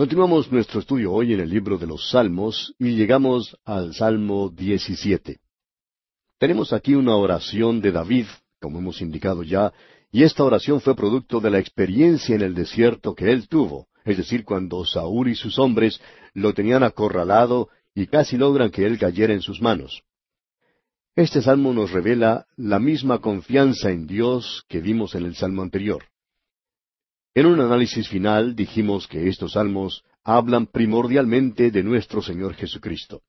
Continuamos nuestro estudio hoy en el libro de los Salmos y llegamos al Salmo 17. Tenemos aquí una oración de David, como hemos indicado ya, y esta oración fue producto de la experiencia en el desierto que él tuvo, es decir, cuando Saúl y sus hombres lo tenían acorralado y casi logran que él cayera en sus manos. Este salmo nos revela la misma confianza en Dios que vimos en el salmo anterior. En un análisis final dijimos que estos salmos hablan primordialmente de nuestro Señor Jesucristo.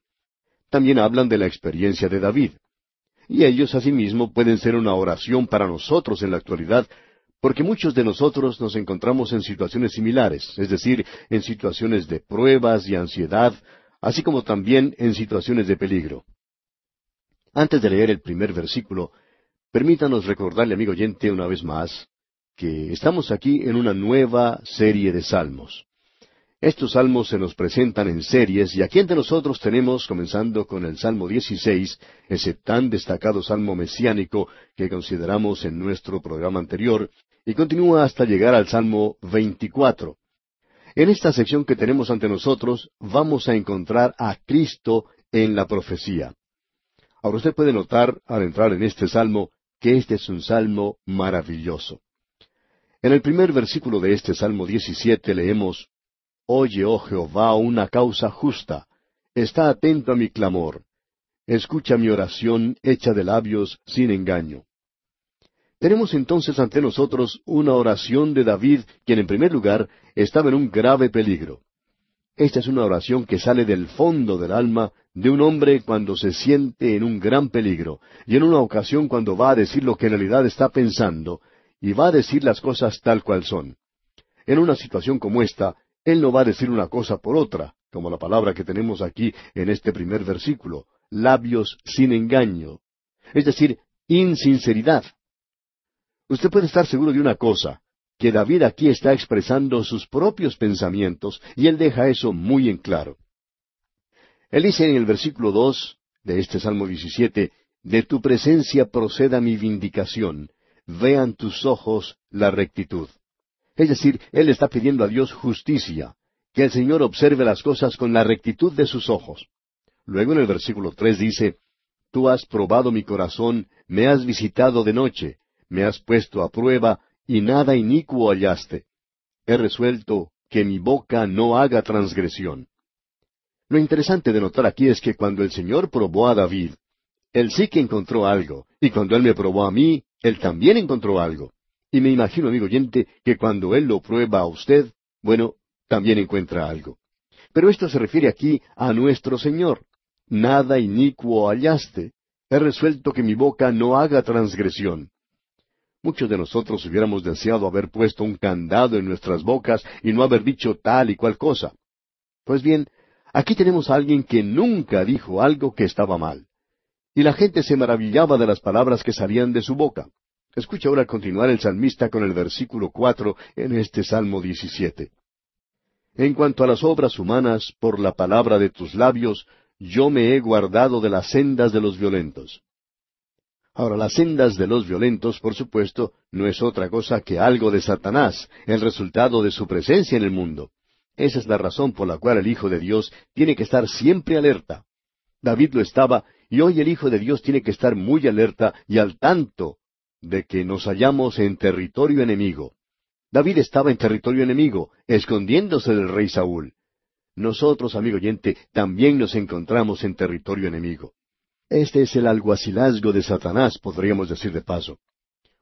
También hablan de la experiencia de David. Y ellos asimismo pueden ser una oración para nosotros en la actualidad, porque muchos de nosotros nos encontramos en situaciones similares, es decir, en situaciones de pruebas y ansiedad, así como también en situaciones de peligro. Antes de leer el primer versículo, permítanos recordarle, amigo oyente, una vez más, estamos aquí en una nueva serie de salmos. Estos salmos se nos presentan en series y aquí entre nosotros tenemos, comenzando con el Salmo 16, ese tan destacado salmo mesiánico que consideramos en nuestro programa anterior, y continúa hasta llegar al Salmo 24. En esta sección que tenemos ante nosotros vamos a encontrar a Cristo en la profecía. Ahora usted puede notar, al entrar en este salmo, que este es un salmo maravilloso. En el primer versículo de este Salmo 17 leemos, Oye, oh Jehová, una causa justa, está atento a mi clamor, escucha mi oración hecha de labios sin engaño. Tenemos entonces ante nosotros una oración de David, quien en primer lugar estaba en un grave peligro. Esta es una oración que sale del fondo del alma de un hombre cuando se siente en un gran peligro, y en una ocasión cuando va a decir lo que en realidad está pensando, y va a decir las cosas tal cual son. En una situación como esta, Él no va a decir una cosa por otra, como la palabra que tenemos aquí en este primer versículo, labios sin engaño, es decir, insinceridad. Usted puede estar seguro de una cosa, que David aquí está expresando sus propios pensamientos, y él deja eso muy en claro. Él dice en el versículo dos de este Salmo 17, De tu presencia proceda mi vindicación, vean tus ojos la rectitud. Es decir, él está pidiendo a Dios justicia, que el Señor observe las cosas con la rectitud de sus ojos. Luego en el versículo tres dice, Tú has probado mi corazón, me has visitado de noche, me has puesto a prueba, y nada inicuo hallaste. He resuelto que mi boca no haga transgresión. Lo interesante de notar aquí es que cuando el Señor probó a David, él sí que encontró algo, y cuando Él me probó a mí, Él también encontró algo. Y me imagino, amigo oyente, que cuando Él lo prueba a usted, bueno, también encuentra algo. Pero esto se refiere aquí a nuestro Señor. Nada inicuo hallaste. He resuelto que mi boca no haga transgresión. Muchos de nosotros hubiéramos deseado haber puesto un candado en nuestras bocas y no haber dicho tal y cual cosa. Pues bien, aquí tenemos a alguien que nunca dijo algo que estaba mal y la gente se maravillaba de las palabras que salían de su boca. Escucha ahora continuar el salmista con el versículo cuatro en este Salmo 17. En cuanto a las obras humanas, por la palabra de tus labios, yo me he guardado de las sendas de los violentos. Ahora, las sendas de los violentos, por supuesto, no es otra cosa que algo de Satanás, el resultado de su presencia en el mundo. Esa es la razón por la cual el Hijo de Dios tiene que estar siempre alerta. David lo estaba y hoy el Hijo de Dios tiene que estar muy alerta y al tanto de que nos hallamos en territorio enemigo. David estaba en territorio enemigo, escondiéndose del rey Saúl. Nosotros, amigo oyente, también nos encontramos en territorio enemigo. Este es el alguacilazgo de Satanás, podríamos decir de paso.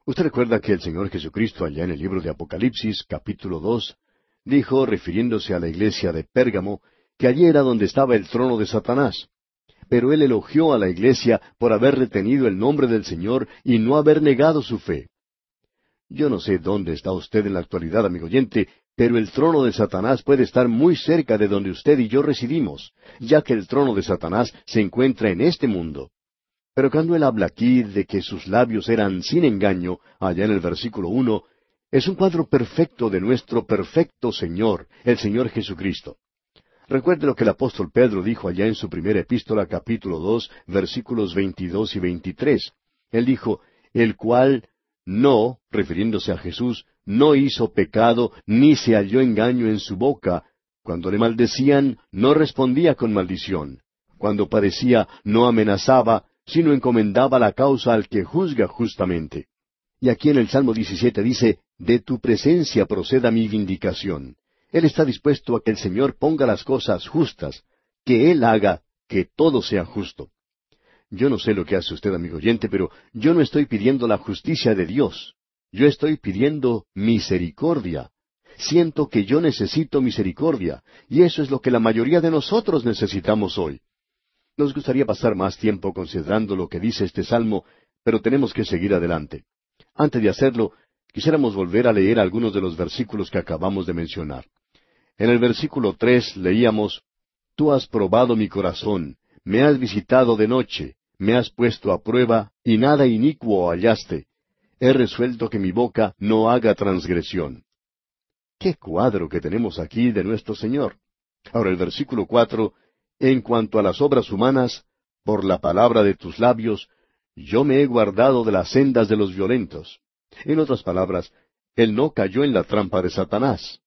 Usted recuerda que el Señor Jesucristo, allá en el libro de Apocalipsis, capítulo dos, dijo, refiriéndose a la iglesia de Pérgamo, que allí era donde estaba el trono de Satanás pero él elogió a la iglesia por haber retenido el nombre del Señor y no haber negado su fe. Yo no sé dónde está usted en la actualidad, amigo oyente, pero el trono de Satanás puede estar muy cerca de donde usted y yo residimos, ya que el trono de Satanás se encuentra en este mundo. Pero cuando él habla aquí de que sus labios eran sin engaño, allá en el versículo uno, es un cuadro perfecto de nuestro perfecto Señor, el Señor Jesucristo. Recuerde lo que el apóstol Pedro dijo allá en su primera epístola capítulo dos versículos veintidós y veintitrés. Él dijo, el cual no, refiriéndose a Jesús, no hizo pecado, ni se halló engaño en su boca, Cuando le maldecían, no respondía con maldición. Cuando padecía, no amenazaba, sino encomendaba la causa al que juzga justamente. Y aquí en el Salmo 17 dice, De tu presencia proceda mi vindicación. Él está dispuesto a que el Señor ponga las cosas justas, que Él haga que todo sea justo. Yo no sé lo que hace usted, amigo oyente, pero yo no estoy pidiendo la justicia de Dios. Yo estoy pidiendo misericordia. Siento que yo necesito misericordia, y eso es lo que la mayoría de nosotros necesitamos hoy. Nos gustaría pasar más tiempo considerando lo que dice este salmo, pero tenemos que seguir adelante. Antes de hacerlo, quisiéramos volver a leer algunos de los versículos que acabamos de mencionar. En el versículo tres leíamos, Tú has probado mi corazón, me has visitado de noche, me has puesto a prueba, y nada inicuo hallaste. He resuelto que mi boca no haga transgresión. Qué cuadro que tenemos aquí de nuestro Señor. Ahora el versículo cuatro, en cuanto a las obras humanas, por la palabra de tus labios, yo me he guardado de las sendas de los violentos. En otras palabras, Él no cayó en la trampa de Satanás.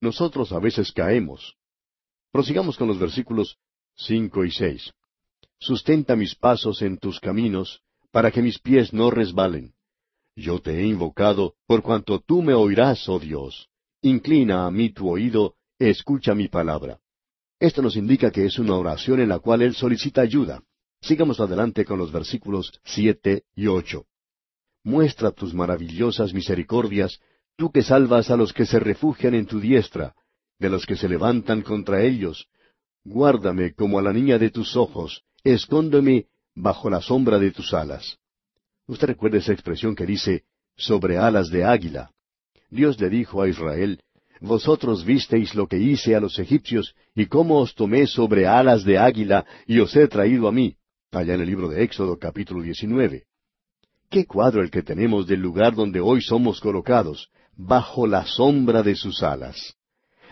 Nosotros a veces caemos. Prosigamos con los versículos cinco y seis. Sustenta mis pasos en tus caminos, para que mis pies no resbalen. Yo te he invocado, por cuanto tú me oirás, oh Dios. Inclina a mí tu oído, escucha mi palabra. Esto nos indica que es una oración en la cual Él solicita ayuda. Sigamos adelante con los versículos siete y ocho. Muestra tus maravillosas misericordias, tú que salvas a los que se refugian en tu diestra, de los que se levantan contra ellos. Guárdame como a la niña de tus ojos, escóndeme bajo la sombra de tus alas. Usted recuerda esa expresión que dice, sobre alas de águila. Dios le dijo a Israel, Vosotros visteis lo que hice a los egipcios, y cómo os tomé sobre alas de águila, y os he traído a mí. Allá en el libro de Éxodo capítulo 19. Qué cuadro el que tenemos del lugar donde hoy somos colocados, bajo la sombra de sus alas.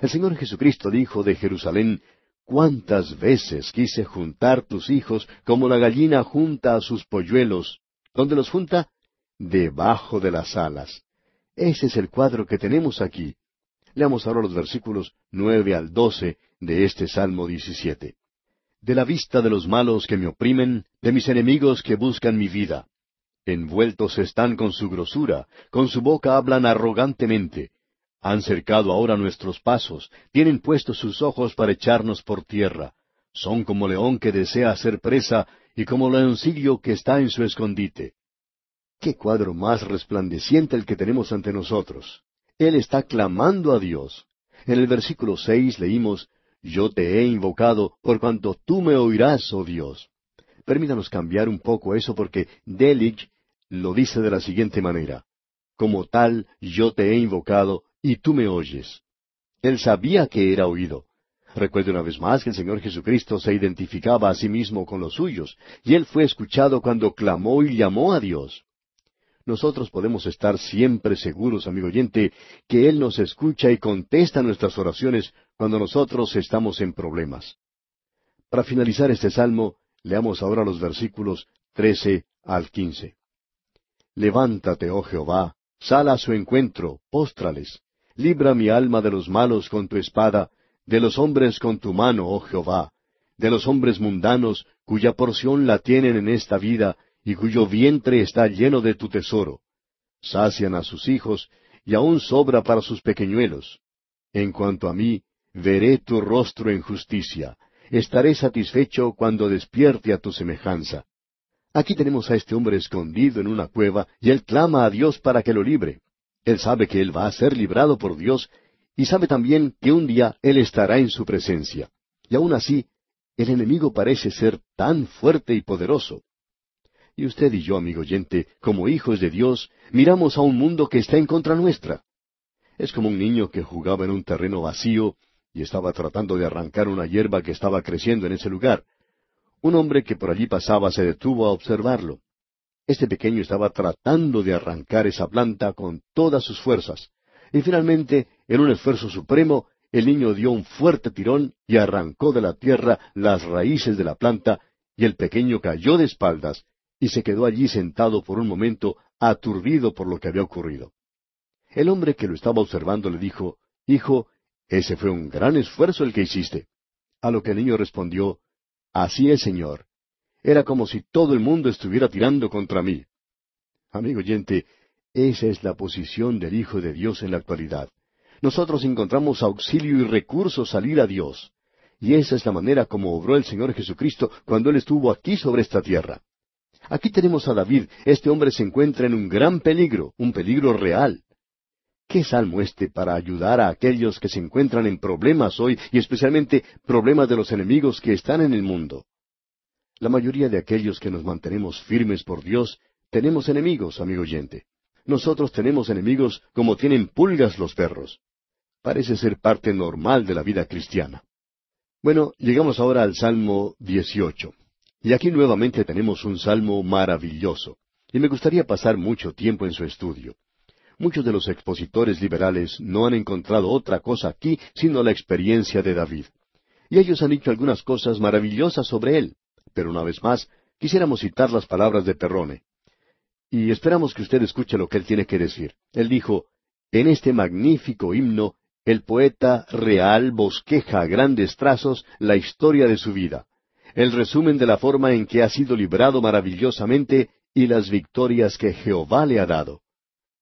El Señor Jesucristo dijo de Jerusalén, ¿Cuántas veces quise juntar tus hijos como la gallina junta a sus polluelos? ¿Dónde los junta? Debajo de las alas. Ese es el cuadro que tenemos aquí. Leamos ahora los versículos nueve al doce de este Salmo diecisiete. De la vista de los malos que me oprimen, de mis enemigos que buscan mi vida. Envueltos están con su grosura, con su boca hablan arrogantemente. Han cercado ahora nuestros pasos, tienen puestos sus ojos para echarnos por tierra. Son como león que desea hacer presa y como leoncillo que está en su escondite. Qué cuadro más resplandeciente el que tenemos ante nosotros. Él está clamando a Dios. En el versículo seis leímos, Yo te he invocado por cuanto tú me oirás, oh Dios. Permítanos cambiar un poco eso porque Delig lo dice de la siguiente manera. Como tal, yo te he invocado y tú me oyes. Él sabía que era oído. Recuerde una vez más que el Señor Jesucristo se identificaba a sí mismo con los suyos, y Él fue escuchado cuando clamó y llamó a Dios nosotros podemos estar siempre seguros, amigo oyente, que Él nos escucha y contesta nuestras oraciones cuando nosotros estamos en problemas. Para finalizar este salmo, leamos ahora los versículos trece al quince. Levántate, oh Jehová, sal a su encuentro, póstrales. Libra mi alma de los malos con tu espada, de los hombres con tu mano, oh Jehová, de los hombres mundanos, cuya porción la tienen en esta vida, y cuyo vientre está lleno de tu tesoro. Sacian a sus hijos, y aún sobra para sus pequeñuelos. En cuanto a mí, veré tu rostro en justicia. Estaré satisfecho cuando despierte a tu semejanza. Aquí tenemos a este hombre escondido en una cueva, y él clama a Dios para que lo libre. Él sabe que él va a ser librado por Dios, y sabe también que un día él estará en su presencia. Y aún así, el enemigo parece ser tan fuerte y poderoso. Y usted y yo, amigo oyente, como hijos de Dios, miramos a un mundo que está en contra nuestra. Es como un niño que jugaba en un terreno vacío y estaba tratando de arrancar una hierba que estaba creciendo en ese lugar. Un hombre que por allí pasaba se detuvo a observarlo. Este pequeño estaba tratando de arrancar esa planta con todas sus fuerzas. Y finalmente, en un esfuerzo supremo, el niño dio un fuerte tirón y arrancó de la tierra las raíces de la planta, y el pequeño cayó de espaldas y se quedó allí sentado por un momento, aturdido por lo que había ocurrido. El hombre que lo estaba observando le dijo, Hijo, Ese fue un gran esfuerzo el que hiciste. A lo que el niño respondió, Así es, Señor. Era como si todo el mundo estuviera tirando contra mí. Amigo oyente, esa es la posición del Hijo de Dios en la actualidad. Nosotros encontramos auxilio y recursos salir a Dios. Y esa es la manera como obró el Señor Jesucristo cuando Él estuvo aquí sobre esta tierra. Aquí tenemos a David. Este hombre se encuentra en un gran peligro, un peligro real. ¿Qué salmo este para ayudar a aquellos que se encuentran en problemas hoy y especialmente problemas de los enemigos que están en el mundo? La mayoría de aquellos que nos mantenemos firmes por Dios tenemos enemigos, amigo oyente. Nosotros tenemos enemigos como tienen pulgas los perros. Parece ser parte normal de la vida cristiana. Bueno, llegamos ahora al Salmo 18. Y aquí nuevamente tenemos un salmo maravilloso. Y me gustaría pasar mucho tiempo en su estudio. Muchos de los expositores liberales no han encontrado otra cosa aquí sino la experiencia de David. Y ellos han dicho algunas cosas maravillosas sobre él. Pero una vez más, quisiéramos citar las palabras de Perrone. Y esperamos que usted escuche lo que él tiene que decir. Él dijo, en este magnífico himno, el poeta real bosqueja a grandes trazos la historia de su vida, el resumen de la forma en que ha sido librado maravillosamente y las victorias que Jehová le ha dado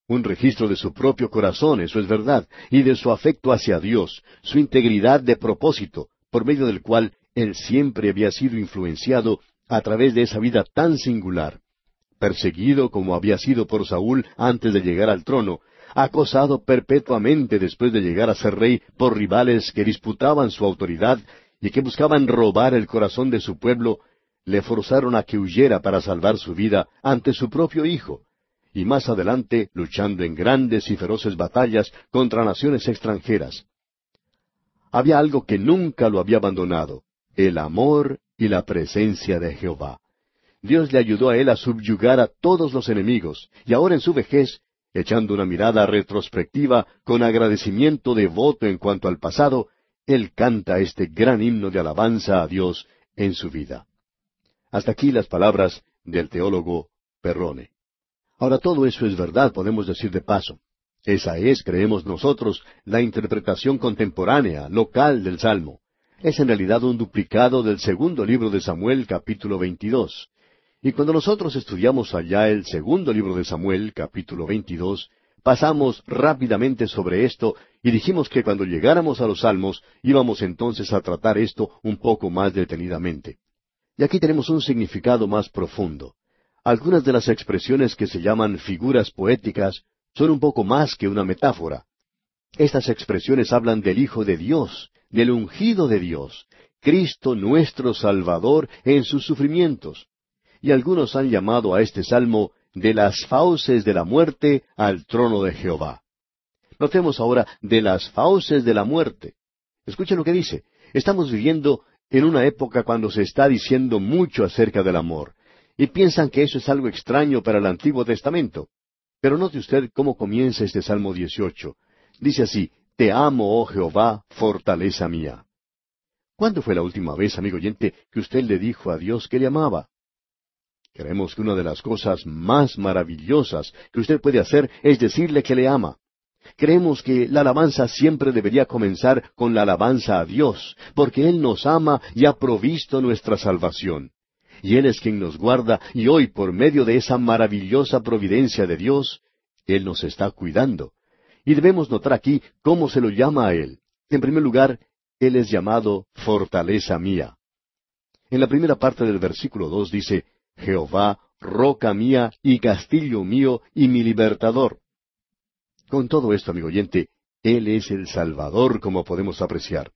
un registro de su propio corazón, eso es verdad, y de su afecto hacia Dios, su integridad de propósito, por medio del cual él siempre había sido influenciado a través de esa vida tan singular. Perseguido como había sido por Saúl antes de llegar al trono, acosado perpetuamente después de llegar a ser rey por rivales que disputaban su autoridad y que buscaban robar el corazón de su pueblo, le forzaron a que huyera para salvar su vida ante su propio hijo, y más adelante luchando en grandes y feroces batallas contra naciones extranjeras. Había algo que nunca lo había abandonado, el amor y la presencia de Jehová. Dios le ayudó a él a subyugar a todos los enemigos, y ahora en su vejez, echando una mirada retrospectiva con agradecimiento devoto en cuanto al pasado, él canta este gran himno de alabanza a Dios en su vida. Hasta aquí las palabras del teólogo Perrone. Ahora todo eso es verdad, podemos decir de paso. Esa es, creemos nosotros, la interpretación contemporánea, local del Salmo. Es en realidad un duplicado del segundo libro de Samuel, capítulo 22. Y cuando nosotros estudiamos allá el segundo libro de Samuel, capítulo 22, pasamos rápidamente sobre esto y dijimos que cuando llegáramos a los salmos íbamos entonces a tratar esto un poco más detenidamente. Y aquí tenemos un significado más profundo. Algunas de las expresiones que se llaman figuras poéticas son un poco más que una metáfora. Estas expresiones hablan del Hijo de Dios, del ungido de Dios, Cristo nuestro Salvador en sus sufrimientos. Y algunos han llamado a este salmo de las fauces de la muerte al trono de Jehová. Notemos ahora de las fauces de la muerte. Escuchen lo que dice. Estamos viviendo en una época cuando se está diciendo mucho acerca del amor y piensan que eso es algo extraño para el Antiguo Testamento. Pero note usted cómo comienza este Salmo 18. Dice así, Te amo, oh Jehová, fortaleza mía. ¿Cuándo fue la última vez, amigo oyente, que usted le dijo a Dios que le amaba? Creemos que una de las cosas más maravillosas que usted puede hacer es decirle que le ama. Creemos que la alabanza siempre debería comenzar con la alabanza a Dios, porque Él nos ama y ha provisto nuestra salvación y Él es quien nos guarda, y hoy por medio de esa maravillosa providencia de Dios, Él nos está cuidando. Y debemos notar aquí cómo se lo llama a Él. En primer lugar, Él es llamado fortaleza mía. En la primera parte del versículo dos dice, Jehová, roca mía y castillo mío y mi libertador. Con todo esto, amigo oyente, Él es el Salvador, como podemos apreciar.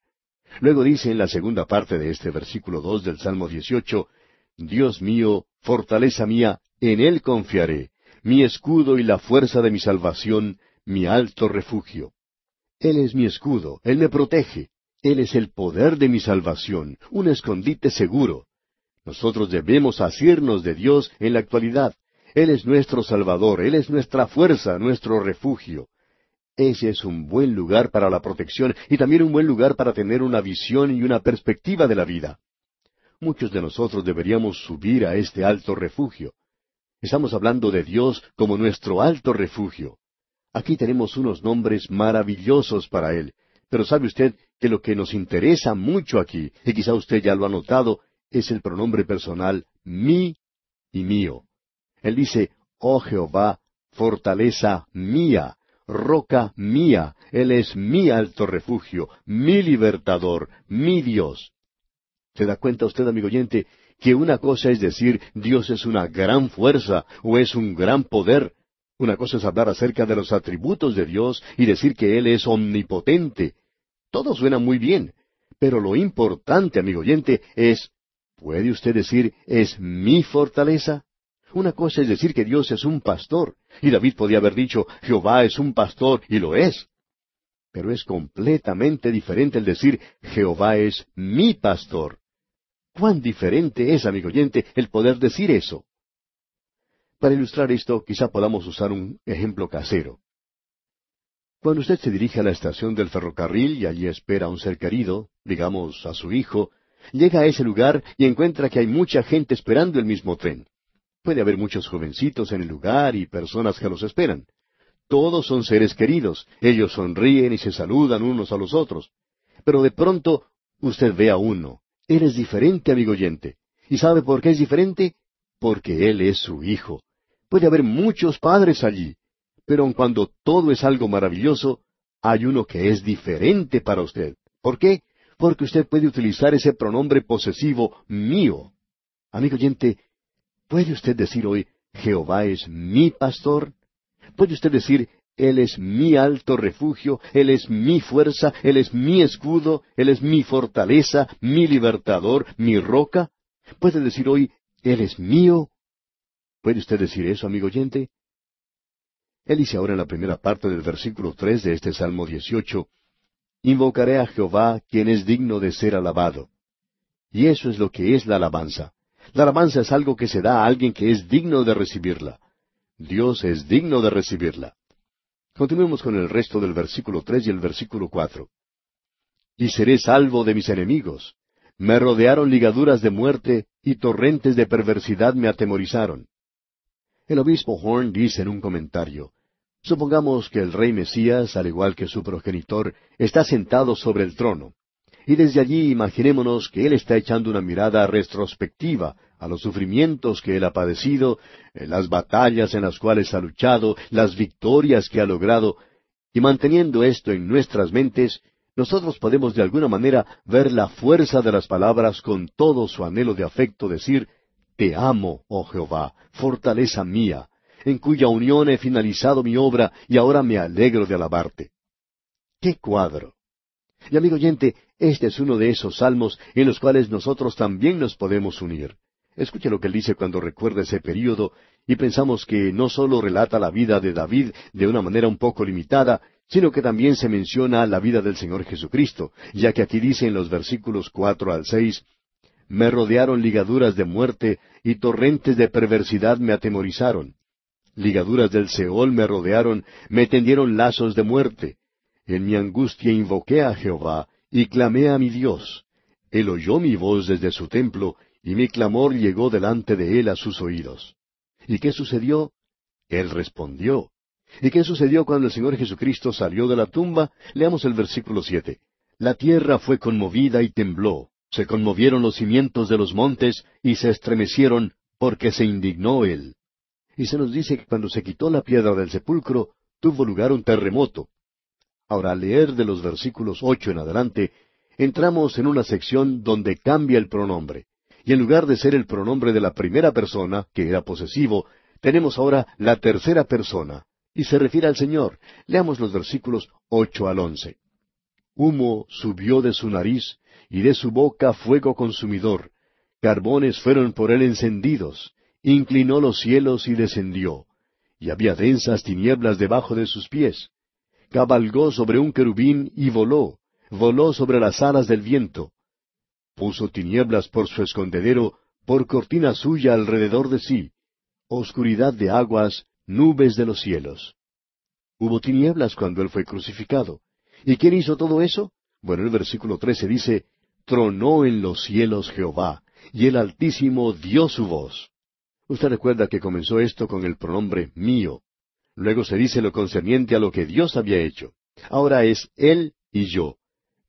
Luego dice en la segunda parte de este versículo dos del Salmo 18, Dios mío, fortaleza mía, en Él confiaré, mi escudo y la fuerza de mi salvación, mi alto refugio. Él es mi escudo, Él me protege, Él es el poder de mi salvación, un escondite seguro. Nosotros debemos asirnos de Dios en la actualidad. Él es nuestro Salvador, Él es nuestra fuerza, nuestro refugio. Ese es un buen lugar para la protección y también un buen lugar para tener una visión y una perspectiva de la vida muchos de nosotros deberíamos subir a este alto refugio. Estamos hablando de Dios como nuestro alto refugio. Aquí tenemos unos nombres maravillosos para Él. Pero sabe usted que lo que nos interesa mucho aquí, y quizá usted ya lo ha notado, es el pronombre personal mi y mío. Él dice, oh Jehová, fortaleza mía, roca mía, Él es mi alto refugio, mi libertador, mi Dios. ¿Se da cuenta usted, amigo oyente, que una cosa es decir Dios es una gran fuerza o es un gran poder? Una cosa es hablar acerca de los atributos de Dios y decir que Él es omnipotente. Todo suena muy bien, pero lo importante, amigo oyente, es, ¿puede usted decir es mi fortaleza? Una cosa es decir que Dios es un pastor, y David podía haber dicho, Jehová es un pastor, y lo es. Pero es completamente diferente el decir, Jehová es mi pastor. ¿Cuán diferente es, amigo oyente, el poder decir eso? Para ilustrar esto, quizá podamos usar un ejemplo casero. Cuando usted se dirige a la estación del ferrocarril y allí espera a un ser querido, digamos a su hijo, llega a ese lugar y encuentra que hay mucha gente esperando el mismo tren. Puede haber muchos jovencitos en el lugar y personas que los esperan. Todos son seres queridos, ellos sonríen y se saludan unos a los otros. Pero de pronto usted ve a uno. Él es diferente, amigo oyente. ¿Y sabe por qué es diferente? Porque Él es su Hijo. Puede haber muchos padres allí, pero aun cuando todo es algo maravilloso, hay uno que es diferente para usted. ¿Por qué? Porque usted puede utilizar ese pronombre posesivo mío. Amigo oyente, ¿Puede usted decir hoy, Jehová es mi pastor? ¿Puede usted decir, Él es mi alto refugio, Él es mi fuerza, Él es mi escudo, Él es mi fortaleza, mi libertador, mi roca? ¿Puede decir hoy, Él es mío? ¿Puede usted decir eso, amigo oyente? Él dice ahora en la primera parte del versículo tres de este Salmo 18, Invocaré a Jehová, quien es digno de ser alabado. Y eso es lo que es la alabanza. La alabanza es algo que se da a alguien que es digno de recibirla. Dios es digno de recibirla. Continuemos con el resto del versículo tres y el versículo cuatro. Y seré salvo de mis enemigos. Me rodearon ligaduras de muerte y torrentes de perversidad me atemorizaron. El obispo Horn dice en un comentario, Supongamos que el rey Mesías, al igual que su progenitor, está sentado sobre el trono. Y desde allí imaginémonos que Él está echando una mirada retrospectiva a los sufrimientos que Él ha padecido, eh, las batallas en las cuales ha luchado, las victorias que ha logrado, y manteniendo esto en nuestras mentes, nosotros podemos de alguna manera ver la fuerza de las palabras con todo su anhelo de afecto, decir, Te amo, oh Jehová, fortaleza mía, en cuya unión he finalizado mi obra y ahora me alegro de alabarte. ¡Qué cuadro! Y amigo oyente, este es uno de esos salmos en los cuales nosotros también nos podemos unir. Escuche lo que él dice cuando recuerda ese período y pensamos que no solo relata la vida de David de una manera un poco limitada, sino que también se menciona la vida del Señor Jesucristo, ya que aquí dice en los versículos cuatro al seis, Me rodearon ligaduras de muerte y torrentes de perversidad me atemorizaron. Ligaduras del Seol me rodearon, me tendieron lazos de muerte. En mi angustia invoqué a Jehová, y clamé a mi Dios. Él oyó mi voz desde su templo, y mi clamor llegó delante de él a sus oídos. ¿Y qué sucedió? Él respondió. ¿Y qué sucedió cuando el Señor Jesucristo salió de la tumba? Leamos el versículo siete. La tierra fue conmovida y tembló, se conmovieron los cimientos de los montes y se estremecieron porque se indignó él. Y se nos dice que cuando se quitó la piedra del sepulcro, tuvo lugar un terremoto. Ahora, al leer de los versículos ocho en adelante, entramos en una sección donde cambia el pronombre. Y en lugar de ser el pronombre de la primera persona, que era posesivo, tenemos ahora la tercera persona, y se refiere al Señor. Leamos los versículos ocho al once. Humo subió de su nariz, y de su boca fuego consumidor. Carbones fueron por él encendidos. Inclinó los cielos y descendió. Y había densas tinieblas debajo de sus pies cabalgó sobre un querubín y voló, voló sobre las alas del viento. Puso tinieblas por su escondedero, por cortina suya alrededor de sí, oscuridad de aguas, nubes de los cielos. Hubo tinieblas cuando él fue crucificado. ¿Y quién hizo todo eso? Bueno, el versículo trece dice, Tronó en los cielos Jehová, y el Altísimo dio su voz. Usted recuerda que comenzó esto con el pronombre mío. Luego se dice lo concerniente a lo que Dios había hecho. Ahora es Él y yo.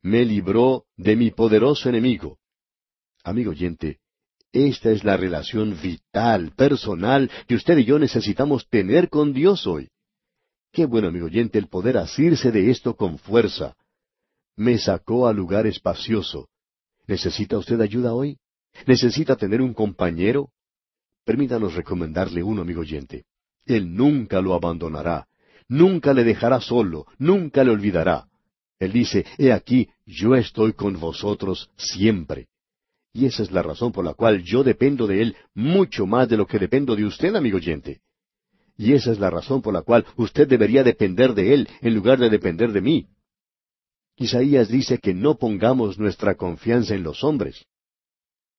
Me libró de mi poderoso enemigo. Amigo oyente, esta es la relación vital, personal, que usted y yo necesitamos tener con Dios hoy. Qué bueno, amigo oyente, el poder asirse de esto con fuerza. Me sacó a lugar espacioso. ¿Necesita usted ayuda hoy? ¿Necesita tener un compañero? Permítanos recomendarle uno, amigo oyente. Él nunca lo abandonará, nunca le dejará solo, nunca le olvidará. Él dice, He aquí, yo estoy con vosotros siempre. Y esa es la razón por la cual yo dependo de Él mucho más de lo que dependo de usted, amigo oyente. Y esa es la razón por la cual usted debería depender de Él en lugar de depender de mí. Isaías dice que no pongamos nuestra confianza en los hombres.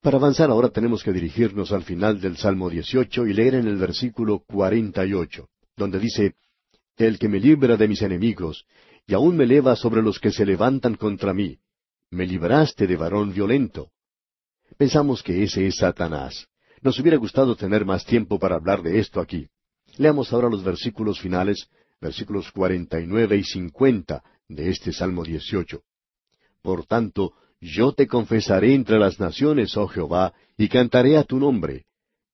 Para avanzar ahora tenemos que dirigirnos al final del Salmo 18 y leer en el versículo 48, donde dice, El que me libra de mis enemigos, y aún me eleva sobre los que se levantan contra mí. Me libraste de varón violento. Pensamos que ese es Satanás. Nos hubiera gustado tener más tiempo para hablar de esto aquí. Leamos ahora los versículos finales, versículos cuarenta y nueve y cincuenta de este Salmo 18. Por tanto, yo te confesaré entre las naciones, oh Jehová, y cantaré a tu nombre.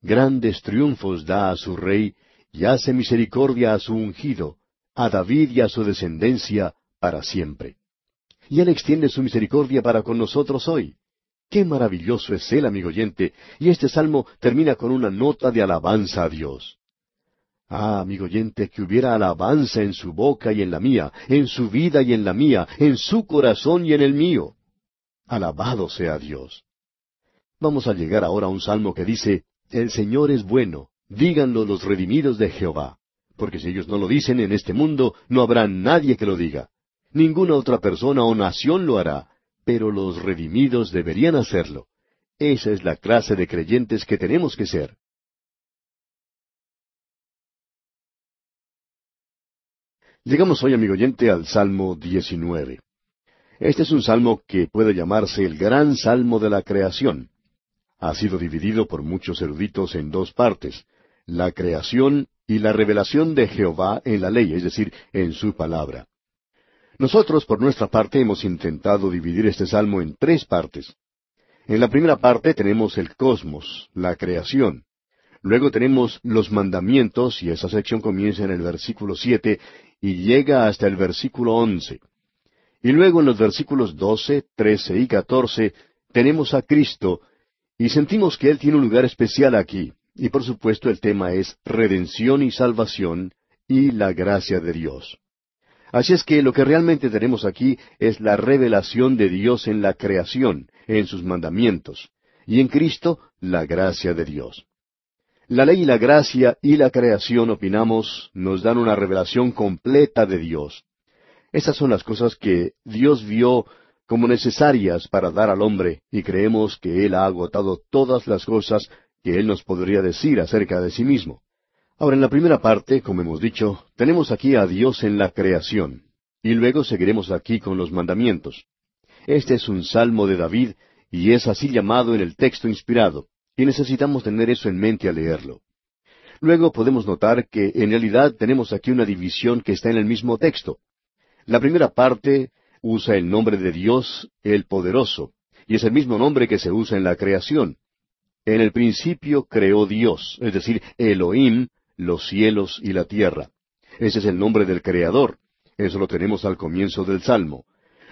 Grandes triunfos da a su rey, y hace misericordia a su ungido, a David y a su descendencia para siempre. Y Él extiende su misericordia para con nosotros hoy. Qué maravilloso es Él, amigo oyente, y este salmo termina con una nota de alabanza a Dios. Ah, amigo oyente, que hubiera alabanza en su boca y en la mía, en su vida y en la mía, en su corazón y en el mío. Alabado sea Dios. Vamos a llegar ahora a un salmo que dice, El Señor es bueno, díganlo los redimidos de Jehová. Porque si ellos no lo dicen en este mundo, no habrá nadie que lo diga. Ninguna otra persona o nación lo hará, pero los redimidos deberían hacerlo. Esa es la clase de creyentes que tenemos que ser. Llegamos hoy, amigo oyente, al Salmo 19. Este es un salmo que puede llamarse el gran salmo de la creación. Ha sido dividido por muchos eruditos en dos partes, la creación y la revelación de Jehová en la ley, es decir, en su palabra. Nosotros, por nuestra parte, hemos intentado dividir este salmo en tres partes. En la primera parte tenemos el cosmos, la creación. Luego tenemos los mandamientos, y esa sección comienza en el versículo siete y llega hasta el versículo once. Y luego en los versículos doce, trece y catorce tenemos a Cristo, y sentimos que Él tiene un lugar especial aquí. Y por supuesto el tema es redención y salvación y la gracia de Dios. Así es que lo que realmente tenemos aquí es la revelación de Dios en la creación, en sus mandamientos, y en Cristo la gracia de Dios. La ley y la gracia y la creación, opinamos, nos dan una revelación completa de Dios. Esas son las cosas que Dios vio como necesarias para dar al hombre, y creemos que Él ha agotado todas las cosas que Él nos podría decir acerca de sí mismo. Ahora, en la primera parte, como hemos dicho, tenemos aquí a Dios en la creación, y luego seguiremos aquí con los mandamientos. Este es un salmo de David, y es así llamado en el texto inspirado, y necesitamos tener eso en mente al leerlo. Luego podemos notar que en realidad tenemos aquí una división que está en el mismo texto. La primera parte usa el nombre de Dios, el poderoso, y es el mismo nombre que se usa en la creación. En el principio creó Dios, es decir, Elohim, los cielos y la tierra. Ese es el nombre del Creador. Eso lo tenemos al comienzo del Salmo.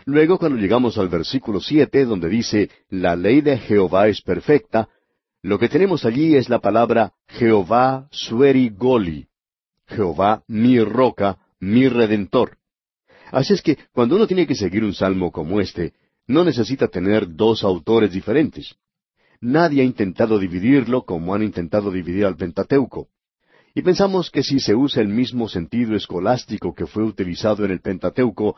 Luego, cuando llegamos al versículo siete, donde dice, La ley de Jehová es perfecta, lo que tenemos allí es la palabra Jehová sueri goli. Jehová mi roca, mi redentor. Así es que cuando uno tiene que seguir un salmo como este, no necesita tener dos autores diferentes. Nadie ha intentado dividirlo como han intentado dividir al Pentateuco. Y pensamos que si se usa el mismo sentido escolástico que fue utilizado en el Pentateuco,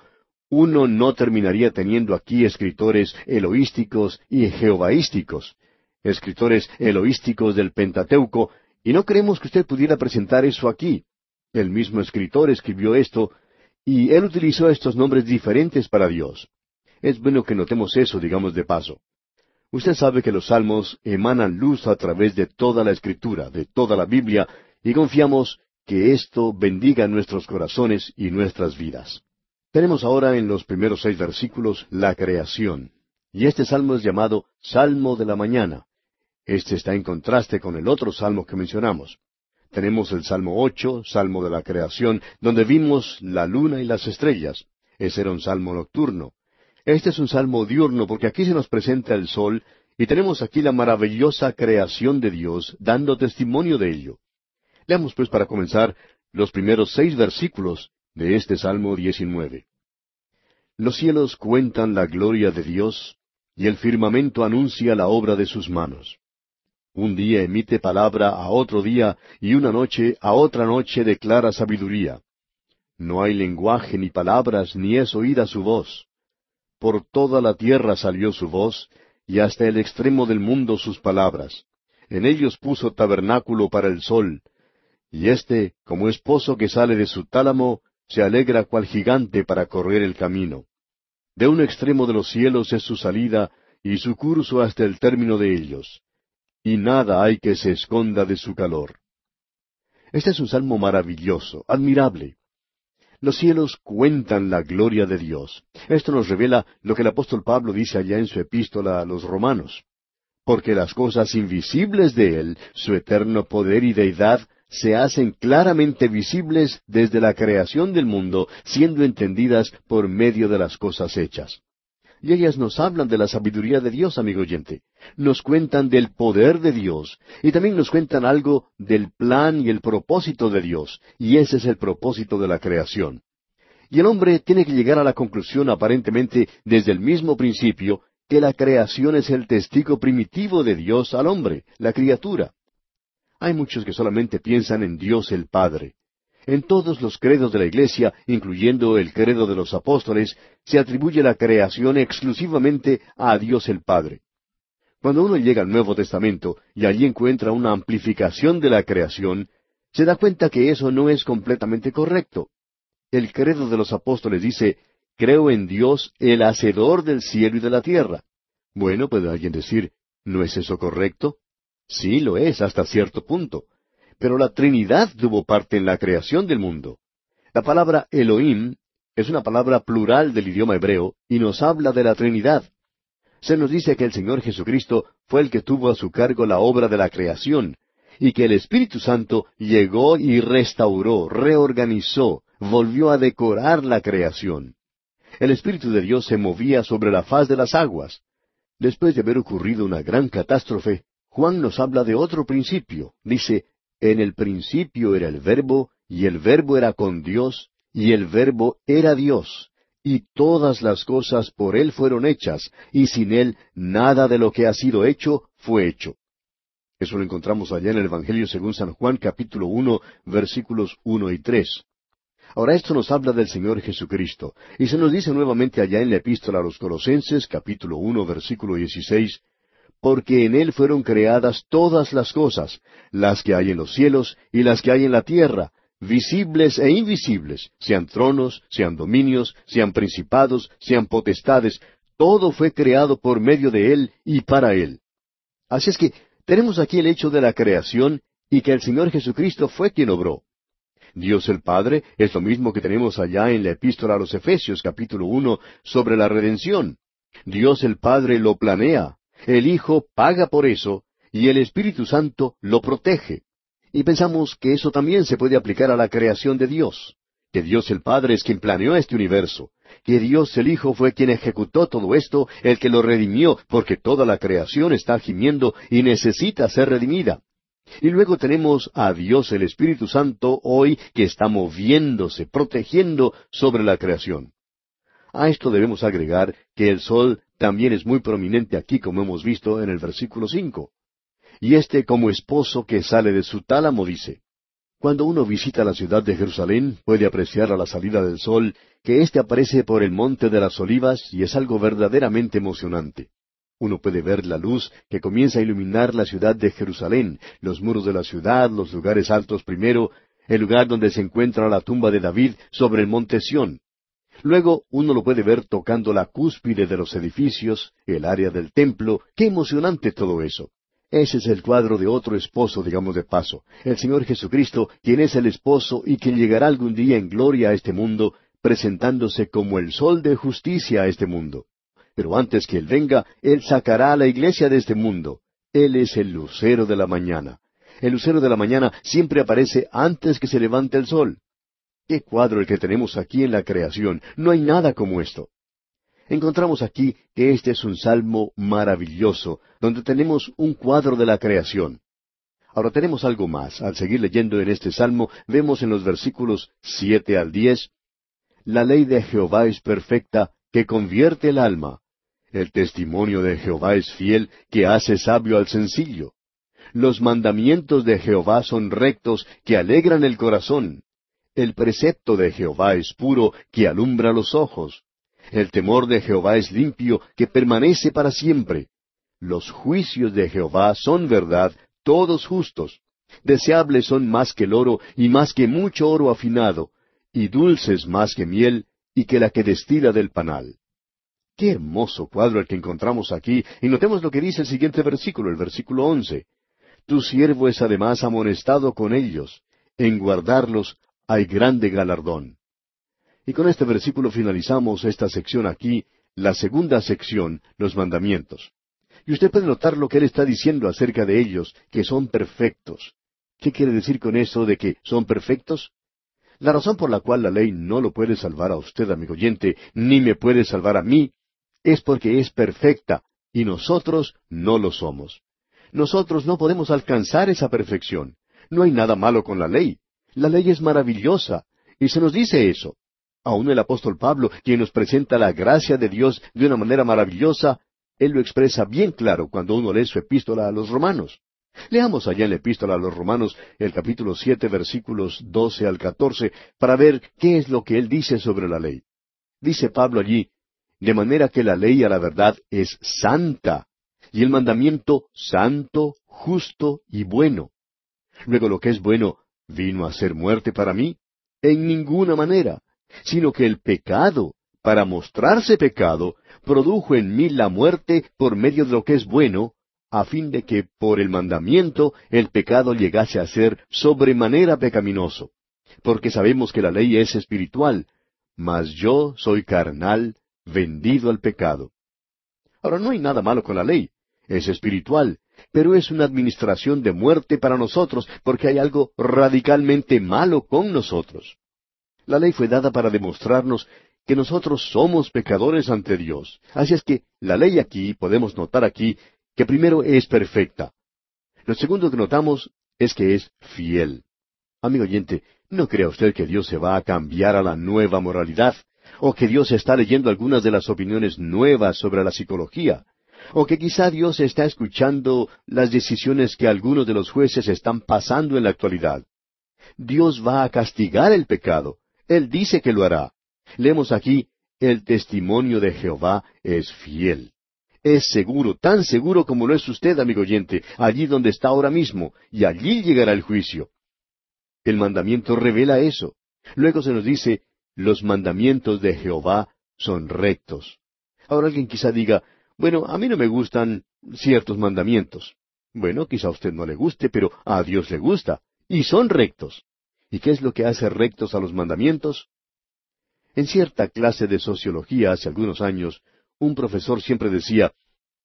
uno no terminaría teniendo aquí escritores eloísticos y jehovaísticos, escritores eloísticos del Pentateuco, y no creemos que usted pudiera presentar eso aquí. El mismo escritor escribió esto y él utilizó estos nombres diferentes para Dios. Es bueno que notemos eso, digamos de paso. Usted sabe que los salmos emanan luz a través de toda la escritura, de toda la Biblia, y confiamos que esto bendiga nuestros corazones y nuestras vidas. Tenemos ahora en los primeros seis versículos la creación. Y este salmo es llamado Salmo de la Mañana. Este está en contraste con el otro salmo que mencionamos. Tenemos el Salmo ocho, Salmo de la Creación, donde vimos la luna y las estrellas. Ese era un salmo nocturno. Este es un salmo diurno porque aquí se nos presenta el sol y tenemos aquí la maravillosa creación de Dios dando testimonio de ello. Leamos pues para comenzar los primeros seis versículos de este Salmo 19. Los cielos cuentan la gloria de Dios, y el firmamento anuncia la obra de sus manos. Un día emite palabra a otro día, y una noche a otra noche declara sabiduría. No hay lenguaje ni palabras, ni es oída su voz. Por toda la tierra salió su voz, y hasta el extremo del mundo sus palabras. En ellos puso tabernáculo para el sol, y éste, como esposo que sale de su tálamo, se alegra cual gigante para correr el camino. De un extremo de los cielos es su salida, y su curso hasta el término de ellos. Y nada hay que se esconda de su calor. Este es un salmo maravilloso, admirable. Los cielos cuentan la gloria de Dios. Esto nos revela lo que el apóstol Pablo dice allá en su epístola a los romanos. Porque las cosas invisibles de Él, su eterno poder y deidad, se hacen claramente visibles desde la creación del mundo, siendo entendidas por medio de las cosas hechas. Y ellas nos hablan de la sabiduría de Dios, amigo oyente. Nos cuentan del poder de Dios y también nos cuentan algo del plan y el propósito de Dios, y ese es el propósito de la creación. Y el hombre tiene que llegar a la conclusión aparentemente desde el mismo principio que la creación es el testigo primitivo de Dios al hombre, la criatura. Hay muchos que solamente piensan en Dios el Padre. En todos los credos de la Iglesia, incluyendo el credo de los apóstoles, se atribuye la creación exclusivamente a Dios el Padre. Cuando uno llega al Nuevo Testamento y allí encuentra una amplificación de la creación, se da cuenta que eso no es completamente correcto. El credo de los apóstoles dice, creo en Dios, el hacedor del cielo y de la tierra. Bueno, puede alguien decir, ¿no es eso correcto? Sí lo es hasta cierto punto. Pero la Trinidad tuvo parte en la creación del mundo. La palabra Elohim es una palabra plural del idioma hebreo y nos habla de la Trinidad. Se nos dice que el Señor Jesucristo fue el que tuvo a su cargo la obra de la creación, y que el Espíritu Santo llegó y restauró, reorganizó, volvió a decorar la creación. El Espíritu de Dios se movía sobre la faz de las aguas. Después de haber ocurrido una gran catástrofe, Juan nos habla de otro principio. Dice, en el principio era el verbo, y el verbo era con Dios, y el verbo era Dios. Y todas las cosas por Él fueron hechas, y sin Él nada de lo que ha sido hecho fue hecho. Eso lo encontramos allá en el Evangelio según San Juan capítulo uno versículos uno y tres. Ahora esto nos habla del Señor Jesucristo, y se nos dice nuevamente allá en la epístola a los Colosenses capítulo uno versículo dieciséis, porque en Él fueron creadas todas las cosas, las que hay en los cielos y las que hay en la tierra, visibles e invisibles, sean tronos, sean dominios, sean principados, sean potestades, todo fue creado por medio de Él y para Él. Así es que tenemos aquí el hecho de la creación y que el Señor Jesucristo fue quien obró. Dios el Padre es lo mismo que tenemos allá en la epístola a los Efesios capítulo uno sobre la redención. Dios el Padre lo planea, el Hijo paga por eso y el Espíritu Santo lo protege. Y pensamos que eso también se puede aplicar a la creación de Dios, que Dios el Padre es quien planeó este universo, que Dios el Hijo fue quien ejecutó todo esto, el que lo redimió, porque toda la creación está gimiendo y necesita ser redimida. Y luego tenemos a Dios el Espíritu Santo hoy que está moviéndose, protegiendo sobre la creación. A esto debemos agregar que el sol también es muy prominente aquí, como hemos visto en el versículo cinco. Y este como esposo que sale de su tálamo dice, cuando uno visita la ciudad de Jerusalén, puede apreciar a la salida del sol que éste aparece por el monte de las olivas y es algo verdaderamente emocionante. Uno puede ver la luz que comienza a iluminar la ciudad de Jerusalén, los muros de la ciudad, los lugares altos primero, el lugar donde se encuentra la tumba de David sobre el monte Sión. Luego uno lo puede ver tocando la cúspide de los edificios, el área del templo. ¡Qué emocionante todo eso! Ese es el cuadro de otro esposo, digamos de paso, el Señor Jesucristo, quien es el esposo y quien llegará algún día en gloria a este mundo presentándose como el sol de justicia a este mundo. Pero antes que Él venga, Él sacará a la iglesia de este mundo. Él es el lucero de la mañana. El lucero de la mañana siempre aparece antes que se levante el sol. Qué cuadro el que tenemos aquí en la creación. No hay nada como esto. Encontramos aquí que este es un salmo maravilloso, donde tenemos un cuadro de la creación. Ahora tenemos algo más. Al seguir leyendo en este salmo, vemos en los versículos siete al diez, La ley de Jehová es perfecta, que convierte el alma. El testimonio de Jehová es fiel, que hace sabio al sencillo. Los mandamientos de Jehová son rectos, que alegran el corazón. El precepto de Jehová es puro, que alumbra los ojos. El temor de Jehová es limpio, que permanece para siempre. Los juicios de Jehová son verdad, todos justos. Deseables son más que el oro y más que mucho oro afinado, y dulces más que miel y que la que destila del panal. Qué hermoso cuadro el que encontramos aquí, y notemos lo que dice el siguiente versículo, el versículo once. Tu siervo es además amonestado con ellos, en guardarlos hay grande galardón. Y con este versículo finalizamos esta sección aquí, la segunda sección, los mandamientos. Y usted puede notar lo que él está diciendo acerca de ellos, que son perfectos. ¿Qué quiere decir con eso de que son perfectos? La razón por la cual la ley no lo puede salvar a usted, amigo oyente, ni me puede salvar a mí, es porque es perfecta, y nosotros no lo somos. Nosotros no podemos alcanzar esa perfección. No hay nada malo con la ley. La ley es maravillosa, y se nos dice eso. Aún el apóstol Pablo, quien nos presenta la gracia de Dios de una manera maravillosa, él lo expresa bien claro cuando uno lee su epístola a los romanos. Leamos allá en la epístola a los romanos el capítulo siete versículos doce al catorce para ver qué es lo que él dice sobre la ley. Dice Pablo allí, de manera que la ley a la verdad es santa, y el mandamiento santo, justo y bueno. Luego lo que es bueno, ¿vino a ser muerte para mí? En ninguna manera, sino que el pecado, para mostrarse pecado, produjo en mí la muerte por medio de lo que es bueno, a fin de que por el mandamiento el pecado llegase a ser sobremanera pecaminoso. Porque sabemos que la ley es espiritual, mas yo soy carnal, vendido al pecado. Ahora no hay nada malo con la ley, es espiritual, pero es una administración de muerte para nosotros, porque hay algo radicalmente malo con nosotros. La ley fue dada para demostrarnos que nosotros somos pecadores ante Dios. Así es que la ley aquí, podemos notar aquí, que primero es perfecta. Lo segundo que notamos es que es fiel. Amigo oyente, no crea usted que Dios se va a cambiar a la nueva moralidad, o que Dios está leyendo algunas de las opiniones nuevas sobre la psicología, o que quizá Dios está escuchando las decisiones que algunos de los jueces están pasando en la actualidad. Dios va a castigar el pecado. Él dice que lo hará. Leemos aquí, el testimonio de Jehová es fiel. Es seguro, tan seguro como lo es usted, amigo oyente, allí donde está ahora mismo, y allí llegará el juicio. El mandamiento revela eso. Luego se nos dice, los mandamientos de Jehová son rectos. Ahora alguien quizá diga, bueno, a mí no me gustan ciertos mandamientos. Bueno, quizá a usted no le guste, pero a Dios le gusta, y son rectos. ¿Y qué es lo que hace rectos a los mandamientos? En cierta clase de sociología hace algunos años, un profesor siempre decía,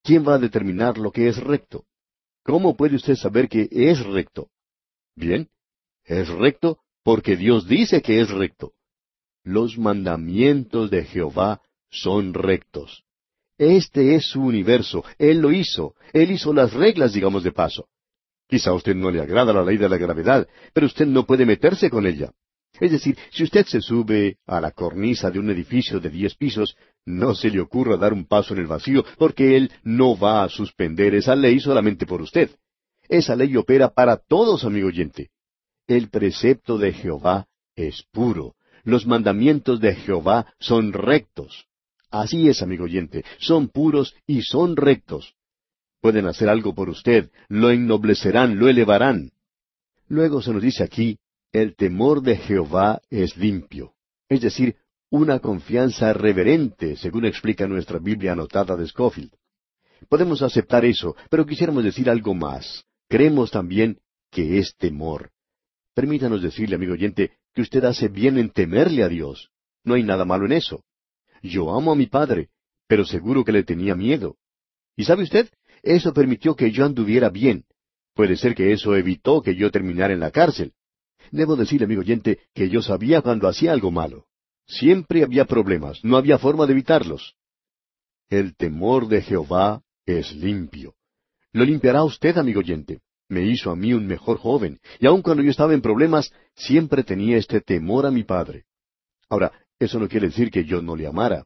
¿quién va a determinar lo que es recto? ¿Cómo puede usted saber que es recto? Bien, es recto porque Dios dice que es recto. Los mandamientos de Jehová son rectos. Este es su universo, Él lo hizo, Él hizo las reglas, digamos de paso. Quizá a usted no le agrada la ley de la gravedad, pero usted no puede meterse con ella. Es decir, si usted se sube a la cornisa de un edificio de diez pisos, no se le ocurra dar un paso en el vacío, porque Él no va a suspender esa ley solamente por usted. Esa ley opera para todos, amigo oyente. El precepto de Jehová es puro. Los mandamientos de Jehová son rectos. Así es, amigo oyente, son puros y son rectos. Pueden hacer algo por usted, lo ennoblecerán, lo elevarán. Luego se nos dice aquí, el temor de Jehová es limpio, es decir, una confianza reverente, según explica nuestra Biblia anotada de Scofield. Podemos aceptar eso, pero quisiéramos decir algo más. Creemos también que es temor. Permítanos decirle, amigo oyente, que usted hace bien en temerle a Dios. No hay nada malo en eso. Yo amo a mi padre, pero seguro que le tenía miedo. ¿Y sabe usted? Eso permitió que yo anduviera bien. Puede ser que eso evitó que yo terminara en la cárcel. Debo decirle, amigo oyente, que yo sabía cuando hacía algo malo. Siempre había problemas, no había forma de evitarlos. El temor de Jehová es limpio. Lo limpiará usted, amigo oyente. Me hizo a mí un mejor joven, y aun cuando yo estaba en problemas, siempre tenía este temor a mi padre. Ahora, eso no quiere decir que yo no le amara.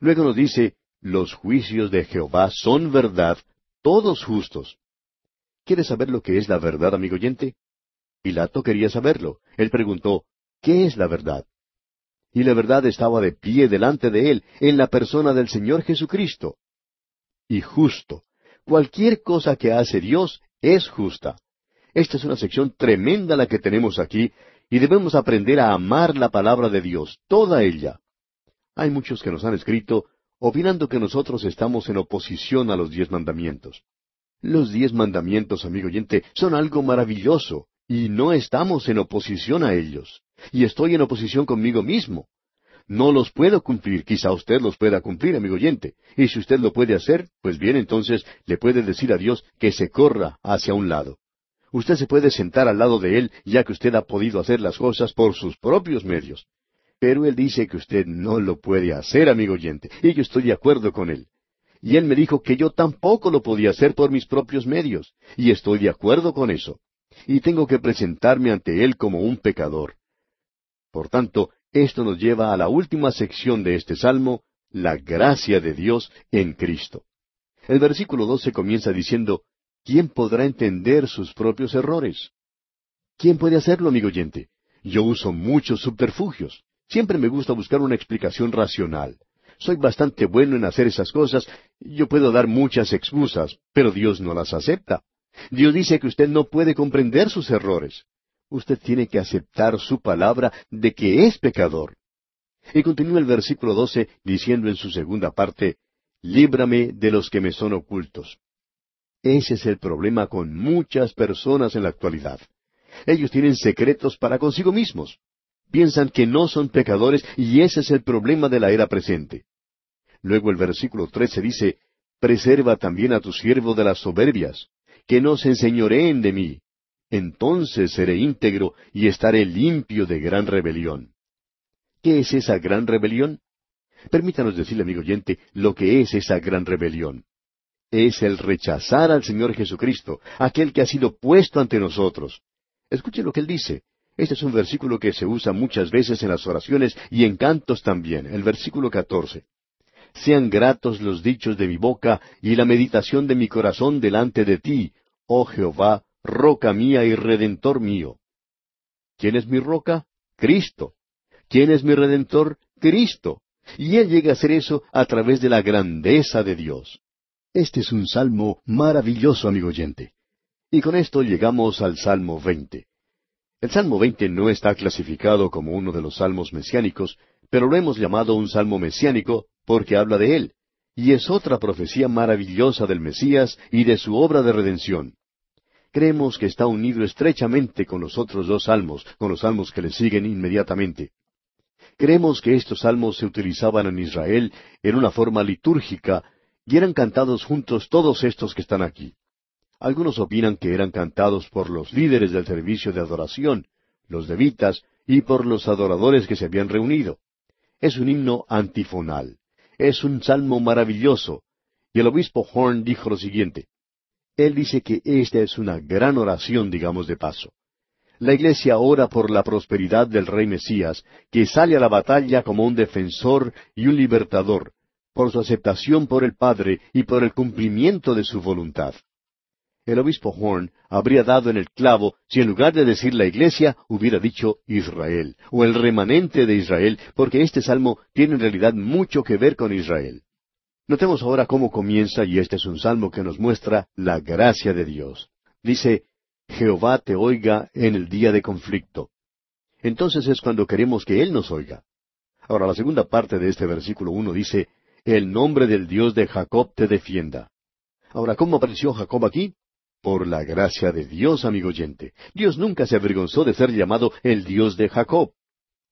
Luego nos dice, los juicios de Jehová son verdad, todos justos. ¿Quiere saber lo que es la verdad, amigo oyente? Pilato quería saberlo. Él preguntó, ¿qué es la verdad? Y la verdad estaba de pie delante de él, en la persona del Señor Jesucristo. Y justo. Cualquier cosa que hace Dios es justa. Esta es una sección tremenda la que tenemos aquí, y debemos aprender a amar la palabra de Dios, toda ella. Hay muchos que nos han escrito opinando que nosotros estamos en oposición a los diez mandamientos. Los diez mandamientos, amigo oyente, son algo maravilloso, y no estamos en oposición a ellos. Y estoy en oposición conmigo mismo. No los puedo cumplir, quizá usted los pueda cumplir, amigo oyente. Y si usted lo puede hacer, pues bien, entonces le puede decir a Dios que se corra hacia un lado. Usted se puede sentar al lado de Él, ya que usted ha podido hacer las cosas por sus propios medios. Pero Él dice que usted no lo puede hacer, amigo oyente, y yo estoy de acuerdo con Él. Y Él me dijo que yo tampoco lo podía hacer por mis propios medios, y estoy de acuerdo con eso. Y tengo que presentarme ante Él como un pecador. Por tanto, esto nos lleva a la última sección de este salmo, la gracia de Dios en Cristo. El versículo 12 comienza diciendo, ¿quién podrá entender sus propios errores? ¿Quién puede hacerlo, amigo oyente? Yo uso muchos subterfugios. Siempre me gusta buscar una explicación racional. Soy bastante bueno en hacer esas cosas. Yo puedo dar muchas excusas, pero Dios no las acepta. Dios dice que usted no puede comprender sus errores. Usted tiene que aceptar su palabra de que es pecador. Y continúa el versículo 12 diciendo en su segunda parte, Líbrame de los que me son ocultos. Ese es el problema con muchas personas en la actualidad. Ellos tienen secretos para consigo mismos. Piensan que no son pecadores y ese es el problema de la era presente. Luego el versículo 13 dice, Preserva también a tu siervo de las soberbias, que no se enseñoreen de mí. Entonces seré íntegro y estaré limpio de gran rebelión. ¿Qué es esa gran rebelión? Permítanos decirle, amigo oyente, lo que es esa gran rebelión. Es el rechazar al Señor Jesucristo, aquel que ha sido puesto ante nosotros. Escuche lo que él dice. Este es un versículo que se usa muchas veces en las oraciones y en cantos también, el versículo 14. Sean gratos los dichos de mi boca y la meditación de mi corazón delante de ti, oh Jehová, roca mía y redentor mío. ¿Quién es mi roca? Cristo. ¿Quién es mi redentor? Cristo. Y Él llega a hacer eso a través de la grandeza de Dios. Este es un salmo maravilloso, amigo oyente. Y con esto llegamos al Salmo 20. El Salmo 20 no está clasificado como uno de los salmos mesiánicos, pero lo hemos llamado un salmo mesiánico porque habla de él, y es otra profecía maravillosa del Mesías y de su obra de redención. Creemos que está unido estrechamente con los otros dos salmos, con los salmos que le siguen inmediatamente. Creemos que estos salmos se utilizaban en Israel en una forma litúrgica y eran cantados juntos todos estos que están aquí. Algunos opinan que eran cantados por los líderes del servicio de adoración, los levitas, y por los adoradores que se habían reunido. Es un himno antifonal. Es un salmo maravilloso. Y el obispo Horn dijo lo siguiente. Él dice que esta es una gran oración, digamos de paso. La iglesia ora por la prosperidad del rey Mesías, que sale a la batalla como un defensor y un libertador, por su aceptación por el Padre y por el cumplimiento de su voluntad el obispo Horn habría dado en el clavo si en lugar de decir la iglesia hubiera dicho Israel, o el remanente de Israel, porque este salmo tiene en realidad mucho que ver con Israel. Notemos ahora cómo comienza, y este es un salmo que nos muestra la gracia de Dios. Dice, Jehová te oiga en el día de conflicto. Entonces es cuando queremos que Él nos oiga. Ahora la segunda parte de este versículo uno dice, El nombre del Dios de Jacob te defienda. Ahora, ¿cómo apareció Jacob aquí? Por la gracia de Dios, amigo oyente, Dios nunca se avergonzó de ser llamado el Dios de Jacob.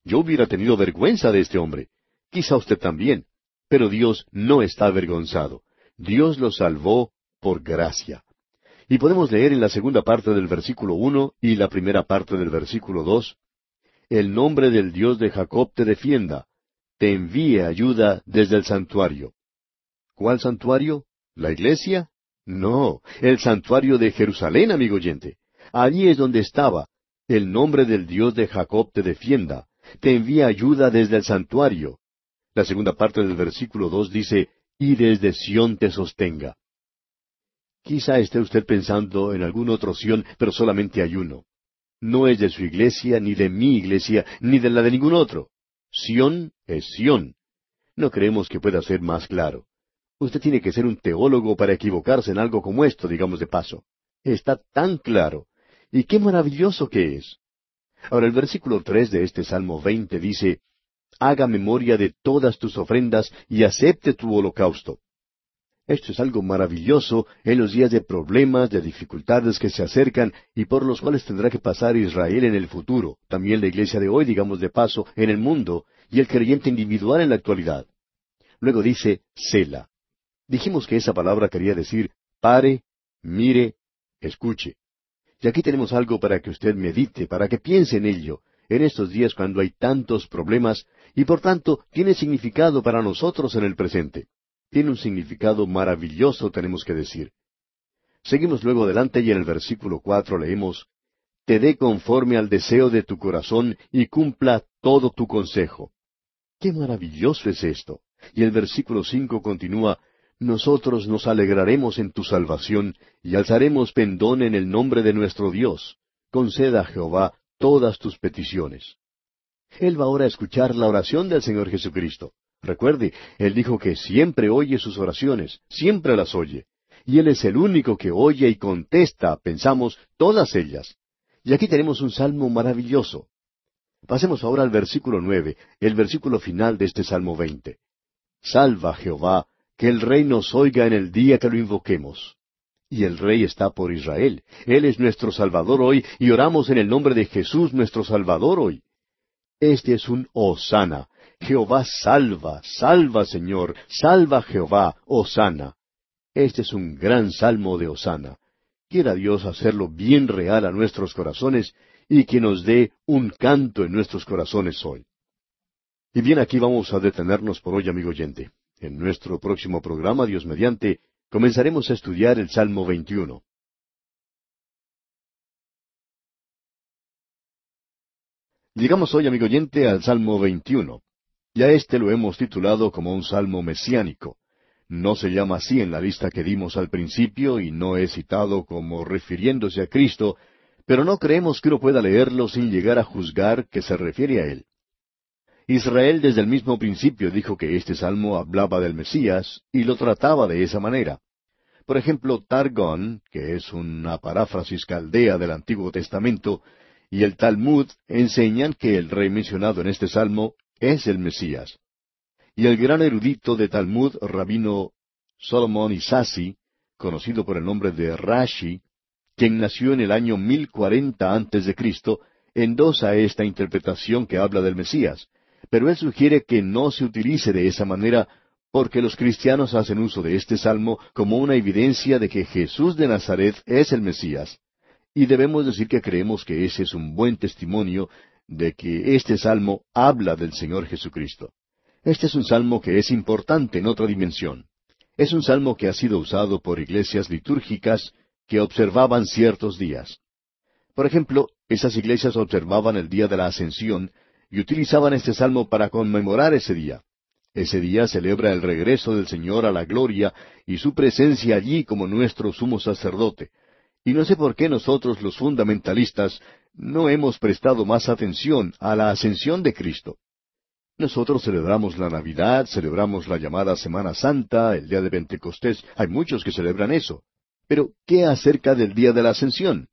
Yo hubiera tenido vergüenza de este hombre. Quizá usted también. Pero Dios no está avergonzado. Dios lo salvó por gracia. Y podemos leer en la segunda parte del versículo uno y la primera parte del versículo dos El nombre del Dios de Jacob te defienda, te envíe ayuda desde el santuario. ¿Cuál santuario? ¿La iglesia? No, el santuario de Jerusalén, amigo oyente. Allí es donde estaba. El nombre del Dios de Jacob te defienda, te envía ayuda desde el santuario. La segunda parte del versículo dos dice, y desde Sión te sostenga. Quizá esté usted pensando en algún otro Sión, pero solamente hay uno. No es de su iglesia, ni de mi iglesia, ni de la de ningún otro. Sión es Sión. No creemos que pueda ser más claro. Usted tiene que ser un teólogo para equivocarse en algo como esto, digamos de paso. Está tan claro. Y qué maravilloso que es. Ahora el versículo tres de este Salmo veinte dice, Haga memoria de todas tus ofrendas y acepte tu holocausto. Esto es algo maravilloso en los días de problemas, de dificultades que se acercan y por los cuales tendrá que pasar Israel en el futuro, también la iglesia de hoy, digamos de paso, en el mundo, y el creyente individual en la actualidad. Luego dice Sela. Dijimos que esa palabra quería decir pare, mire, escuche. Y aquí tenemos algo para que usted medite, para que piense en ello, en estos días cuando hay tantos problemas, y por tanto tiene significado para nosotros en el presente tiene un significado maravilloso, tenemos que decir. Seguimos luego adelante y en el versículo cuatro leemos, Te dé conforme al deseo de tu corazón y cumpla todo tu consejo. ¡Qué maravilloso es esto! Y el versículo cinco continúa, Nosotros nos alegraremos en tu salvación y alzaremos pendón en el nombre de nuestro Dios. Conceda a Jehová todas tus peticiones. Él va ahora a escuchar la oración del Señor Jesucristo. Recuerde, Él dijo que siempre oye sus oraciones, siempre las oye. Y Él es el único que oye y contesta, pensamos, todas ellas. Y aquí tenemos un salmo maravilloso. Pasemos ahora al versículo nueve, el versículo final de este Salmo veinte. Salva Jehová, que el Rey nos oiga en el día que lo invoquemos. Y el Rey está por Israel. Él es nuestro Salvador hoy, y oramos en el nombre de Jesús nuestro Salvador hoy. Este es un Osana, Jehová salva, salva Señor, salva Jehová, Osana. Este es un gran salmo de Osana. Quiera Dios hacerlo bien real a nuestros corazones y que nos dé un canto en nuestros corazones hoy. Y bien, aquí vamos a detenernos por hoy, amigo oyente. En nuestro próximo programa, Dios mediante, comenzaremos a estudiar el Salmo 21. Llegamos hoy, amigo oyente, al Salmo 21. Y a este lo hemos titulado como un salmo mesiánico. No se llama así en la lista que dimos al principio y no es citado como refiriéndose a Cristo, pero no creemos que uno pueda leerlo sin llegar a juzgar que se refiere a él. Israel desde el mismo principio dijo que este salmo hablaba del Mesías y lo trataba de esa manera. Por ejemplo, Targón, que es una paráfrasis caldea del Antiguo Testamento, y el Talmud enseñan que el rey mencionado en este salmo es el Mesías. Y el gran erudito de Talmud, rabino Solomon Isasi, conocido por el nombre de Rashi, quien nació en el año mil cuarenta antes de Cristo, endosa esta interpretación que habla del Mesías, pero él sugiere que no se utilice de esa manera porque los cristianos hacen uso de este salmo como una evidencia de que Jesús de Nazaret es el Mesías. Y debemos decir que creemos que ese es un buen testimonio de que este salmo habla del Señor Jesucristo. Este es un salmo que es importante en otra dimensión. Es un salmo que ha sido usado por iglesias litúrgicas que observaban ciertos días. Por ejemplo, esas iglesias observaban el día de la ascensión y utilizaban este salmo para conmemorar ese día. Ese día celebra el regreso del Señor a la gloria y su presencia allí como nuestro sumo sacerdote. Y no sé por qué nosotros los fundamentalistas no hemos prestado más atención a la ascensión de Cristo. Nosotros celebramos la Navidad, celebramos la llamada Semana Santa, el día de Pentecostés, hay muchos que celebran eso. Pero, ¿qué acerca del día de la ascensión?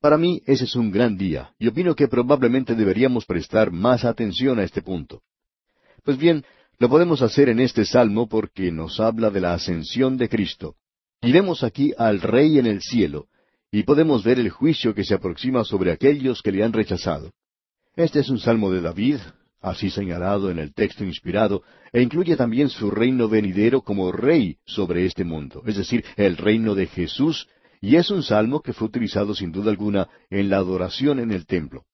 Para mí ese es un gran día, y opino que probablemente deberíamos prestar más atención a este punto. Pues bien, lo podemos hacer en este salmo porque nos habla de la ascensión de Cristo. Y vemos aquí al Rey en el cielo, y podemos ver el juicio que se aproxima sobre aquellos que le han rechazado. Este es un salmo de David, así señalado en el texto inspirado, e incluye también su reino venidero como rey sobre este mundo, es decir, el reino de Jesús, y es un salmo que fue utilizado sin duda alguna en la adoración en el templo.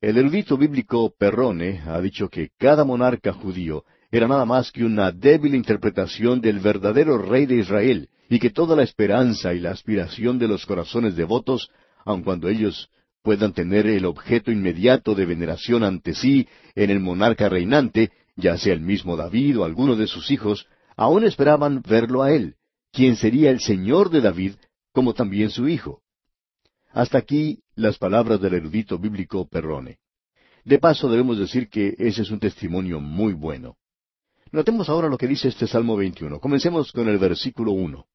El erudito bíblico Perrone ha dicho que cada monarca judío era nada más que una débil interpretación del verdadero rey de Israel, y que toda la esperanza y la aspiración de los corazones devotos, aun cuando ellos puedan tener el objeto inmediato de veneración ante sí en el monarca reinante, ya sea el mismo David o alguno de sus hijos, aún esperaban verlo a él, quien sería el Señor de David, como también su hijo. Hasta aquí las palabras del erudito bíblico Perrone. De paso debemos decir que ese es un testimonio muy bueno. Notemos ahora lo que dice este Salmo 21. Comencemos con el versículo 1.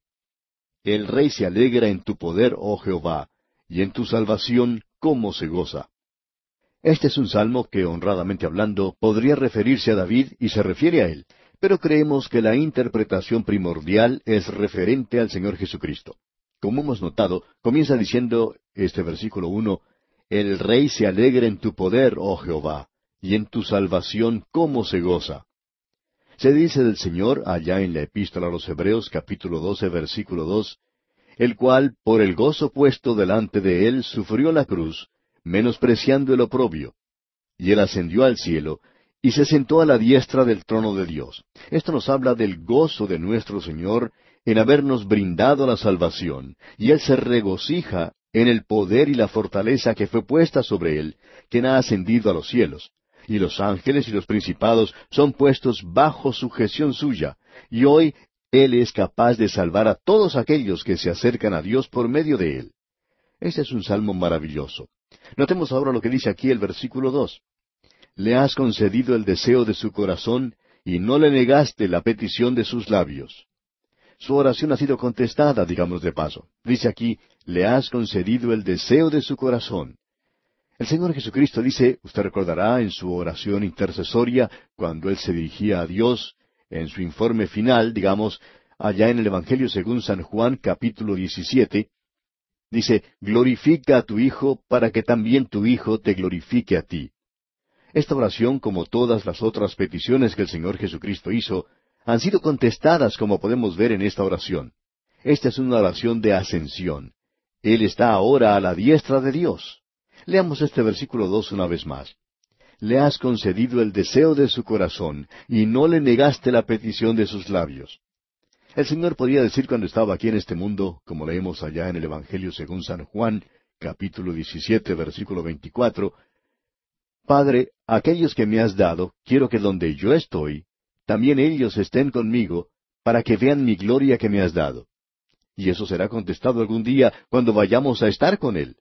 El rey se alegra en tu poder, oh Jehová, y en tu salvación, cómo se goza. Este es un salmo que, honradamente hablando, podría referirse a David y se refiere a él, pero creemos que la interpretación primordial es referente al Señor Jesucristo. Como hemos notado, comienza diciendo este versículo uno, El rey se alegra en tu poder, oh Jehová, y en tu salvación cómo se goza. Se dice del Señor allá en la epístola a los Hebreos capítulo doce versículo dos, el cual por el gozo puesto delante de él sufrió la cruz, menospreciando el oprobio. Y él ascendió al cielo, y se sentó a la diestra del trono de Dios. Esto nos habla del gozo de nuestro Señor en habernos brindado la salvación, y Él se regocija en el poder y la fortaleza que fue puesta sobre Él, quien ha ascendido a los cielos. Y los ángeles y los principados son puestos bajo sujeción suya, y hoy Él es capaz de salvar a todos aquellos que se acercan a Dios por medio de Él. Este es un salmo maravilloso. Notemos ahora lo que dice aquí el versículo dos. Le has concedido el deseo de su corazón, y no le negaste la petición de sus labios. Su oración ha sido contestada, digamos de paso. Dice aquí, le has concedido el deseo de su corazón. El Señor Jesucristo dice, usted recordará en su oración intercesoria, cuando Él se dirigía a Dios, en su informe final, digamos, allá en el Evangelio según San Juan capítulo 17, dice, glorifica a tu Hijo para que también tu Hijo te glorifique a ti. Esta oración, como todas las otras peticiones que el Señor Jesucristo hizo, han sido contestadas como podemos ver en esta oración. Esta es una oración de ascensión. Él está ahora a la diestra de Dios. Leamos este versículo dos una vez más. Le has concedido el deseo de su corazón, y no le negaste la petición de sus labios. El Señor podía decir cuando estaba aquí en este mundo, como leemos allá en el Evangelio según San Juan, capítulo 17, versículo 24, Padre, aquellos que me has dado, quiero que donde yo estoy, también ellos estén conmigo, para que vean mi gloria que me has dado. Y eso será contestado algún día cuando vayamos a estar con Él.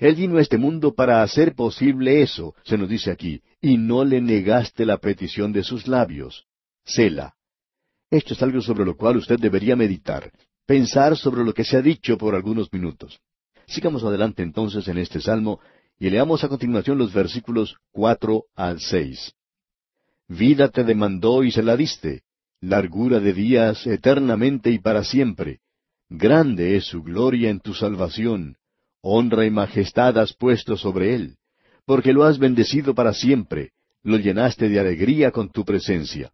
Él vino a este mundo para hacer posible eso, se nos dice aquí, y no le negaste la petición de sus labios. Sela. Esto es algo sobre lo cual usted debería meditar, pensar sobre lo que se ha dicho por algunos minutos. Sigamos adelante entonces en este salmo y leamos a continuación los versículos cuatro al seis. Vida te demandó y se la diste, largura de días eternamente y para siempre. Grande es su gloria en tu salvación, honra y majestad has puesto sobre él, porque lo has bendecido para siempre, lo llenaste de alegría con tu presencia.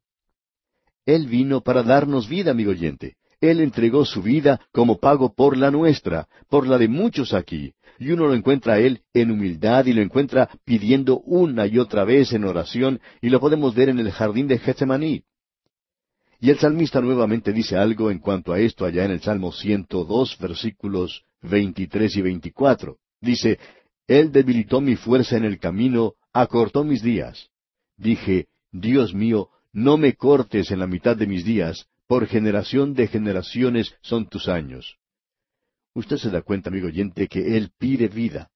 Él vino para darnos vida, amigo oyente. Él entregó su vida como pago por la nuestra, por la de muchos aquí, y uno lo encuentra a Él en humildad y lo encuentra pidiendo una y otra vez en oración y lo podemos ver en el jardín de Getsemaní. Y el salmista nuevamente dice algo en cuanto a esto allá en el Salmo 102, versículos 23 y 24. Dice, Él debilitó mi fuerza en el camino, acortó mis días. Dije, Dios mío, no me cortes en la mitad de mis días, por generación de generaciones son tus años. Usted se da cuenta, amigo oyente, que Él pide vida.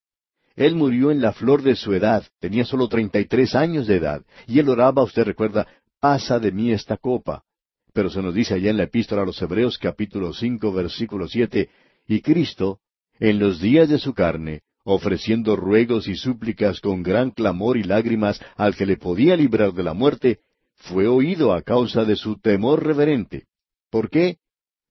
Él murió en la flor de su edad, tenía solo treinta y tres años de edad, y él oraba, usted recuerda, pasa de mí esta copa. Pero se nos dice allá en la epístola a los Hebreos capítulo cinco versículo siete, y Cristo, en los días de su carne, ofreciendo ruegos y súplicas con gran clamor y lágrimas al que le podía librar de la muerte, fue oído a causa de su temor reverente. ¿Por qué?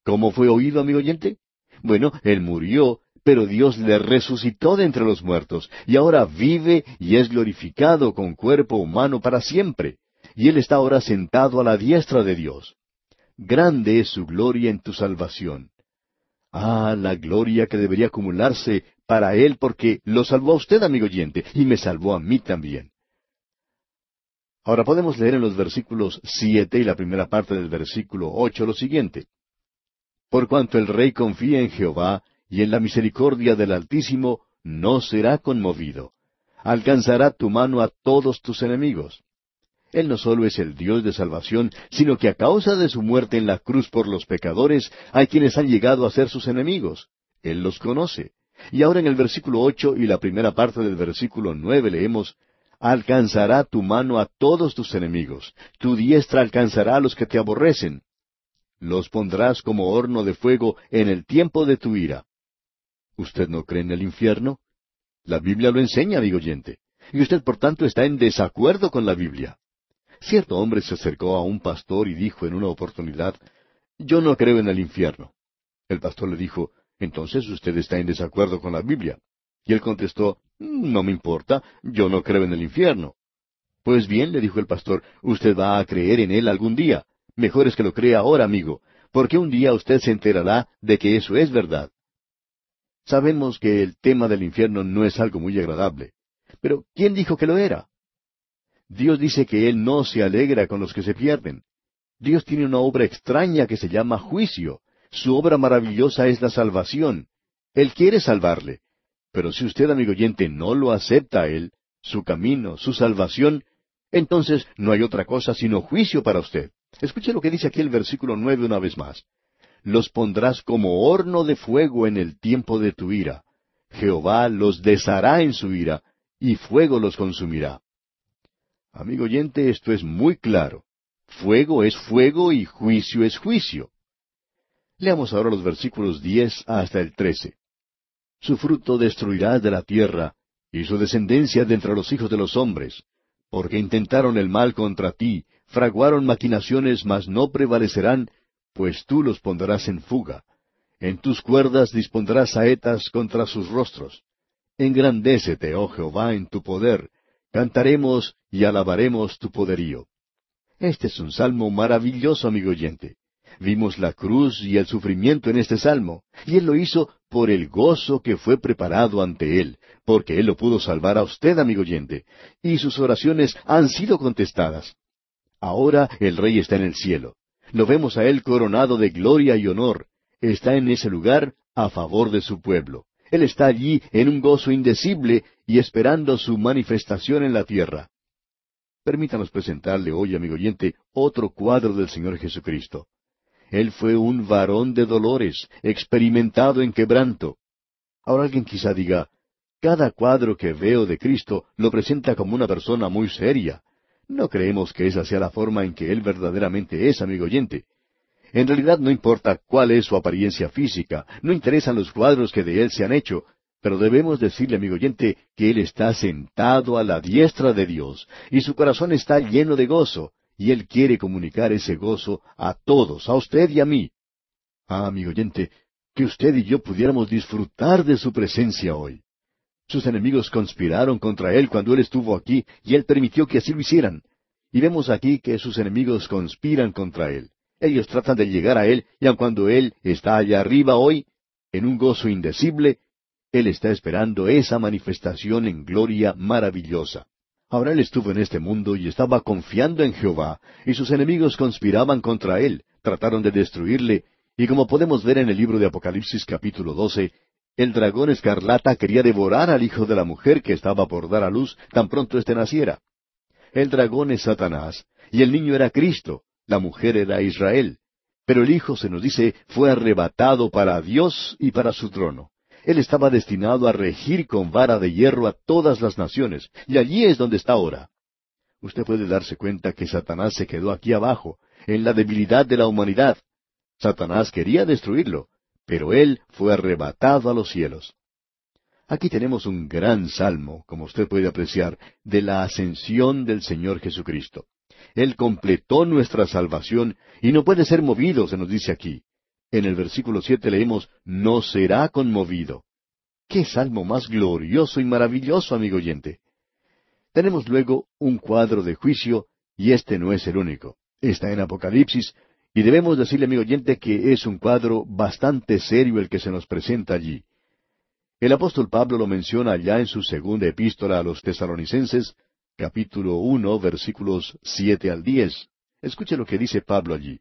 ¿Cómo fue oído, amigo oyente? Bueno, él murió, pero Dios le resucitó de entre los muertos, y ahora vive y es glorificado con cuerpo humano para siempre, y Él está ahora sentado a la diestra de Dios. Grande es su gloria en tu salvación. Ah, la gloria que debería acumularse para Él porque lo salvó a usted, amigo oyente, y me salvó a mí también. Ahora podemos leer en los versículos siete y la primera parte del versículo ocho lo siguiente. Por cuanto el rey confía en Jehová y en la misericordia del Altísimo, no será conmovido. Alcanzará tu mano a todos tus enemigos. Él no solo es el Dios de salvación, sino que a causa de su muerte en la cruz por los pecadores, hay quienes han llegado a ser sus enemigos. Él los conoce. Y ahora en el versículo ocho y la primera parte del versículo nueve leemos, Alcanzará tu mano a todos tus enemigos, tu diestra alcanzará a los que te aborrecen. Los pondrás como horno de fuego en el tiempo de tu ira. ¿Usted no cree en el infierno? La Biblia lo enseña, amigo oyente. Y usted, por tanto, está en desacuerdo con la Biblia. Cierto hombre se acercó a un pastor y dijo en una oportunidad, Yo no creo en el infierno. El pastor le dijo, Entonces usted está en desacuerdo con la Biblia. Y él contestó, No me importa, yo no creo en el infierno. Pues bien, le dijo el pastor, usted va a creer en él algún día. Mejor es que lo crea ahora, amigo, porque un día usted se enterará de que eso es verdad. Sabemos que el tema del infierno no es algo muy agradable. Pero ¿quién dijo que lo era? Dios dice que Él no se alegra con los que se pierden. Dios tiene una obra extraña que se llama juicio. Su obra maravillosa es la salvación. Él quiere salvarle. Pero si usted, amigo oyente, no lo acepta Él, su camino, su salvación, entonces no hay otra cosa sino juicio para usted. Escuche lo que dice aquí el versículo nueve una vez más los pondrás como horno de fuego en el tiempo de tu ira. Jehová los deshará en su ira, y fuego los consumirá. Amigo oyente, esto es muy claro. Fuego es fuego y juicio es juicio. Leamos ahora los versículos diez hasta el trece. Su fruto destruirás de la tierra, y su descendencia de entre los hijos de los hombres, porque intentaron el mal contra ti, fraguaron maquinaciones, mas no prevalecerán, pues tú los pondrás en fuga. En tus cuerdas dispondrás saetas contra sus rostros. Engrandécete, oh Jehová, en tu poder. Cantaremos y alabaremos tu poderío. Este es un salmo maravilloso, amigo oyente. Vimos la cruz y el sufrimiento en este salmo, y Él lo hizo por el gozo que fue preparado ante Él, porque Él lo pudo salvar a usted, amigo oyente, y sus oraciones han sido contestadas. Ahora el Rey está en el cielo. Lo vemos a Él coronado de gloria y honor. Está en ese lugar a favor de su pueblo. Él está allí en un gozo indecible y esperando su manifestación en la tierra. Permítanos presentarle hoy, amigo oyente, otro cuadro del Señor Jesucristo. Él fue un varón de dolores, experimentado en quebranto. Ahora alguien quizá diga, cada cuadro que veo de Cristo lo presenta como una persona muy seria, no creemos que esa sea la forma en que Él verdaderamente es, amigo oyente. En realidad no importa cuál es su apariencia física, no interesan los cuadros que de Él se han hecho, pero debemos decirle, amigo oyente, que Él está sentado a la diestra de Dios, y su corazón está lleno de gozo, y Él quiere comunicar ese gozo a todos, a usted y a mí. Ah, amigo oyente, que usted y yo pudiéramos disfrutar de su presencia hoy. Sus enemigos conspiraron contra él cuando él estuvo aquí, y él permitió que así lo hicieran. Y vemos aquí que sus enemigos conspiran contra él. Ellos tratan de llegar a él, y aun cuando él está allá arriba hoy, en un gozo indecible, él está esperando esa manifestación en gloria maravillosa. Ahora él estuvo en este mundo y estaba confiando en Jehová, y sus enemigos conspiraban contra él, trataron de destruirle, y como podemos ver en el libro de Apocalipsis capítulo 12, el dragón escarlata quería devorar al hijo de la mujer que estaba por dar a luz tan pronto éste naciera. El dragón es Satanás, y el niño era Cristo, la mujer era Israel. Pero el hijo, se nos dice, fue arrebatado para Dios y para su trono. Él estaba destinado a regir con vara de hierro a todas las naciones, y allí es donde está ahora. Usted puede darse cuenta que Satanás se quedó aquí abajo, en la debilidad de la humanidad. Satanás quería destruirlo, pero él fue arrebatado a los cielos. Aquí tenemos un gran salmo, como usted puede apreciar, de la ascensión del Señor Jesucristo. Él completó nuestra salvación y no puede ser movido, se nos dice aquí. En el versículo siete leemos, no será conmovido. ¡Qué salmo más glorioso y maravilloso, amigo oyente! Tenemos luego un cuadro de juicio, y este no es el único. Está en Apocalipsis, y debemos decirle, amigo oyente, que es un cuadro bastante serio el que se nos presenta allí. El apóstol Pablo lo menciona allá en su segunda epístola a los tesalonicenses, capítulo uno, versículos siete al diez. Escuche lo que dice Pablo allí.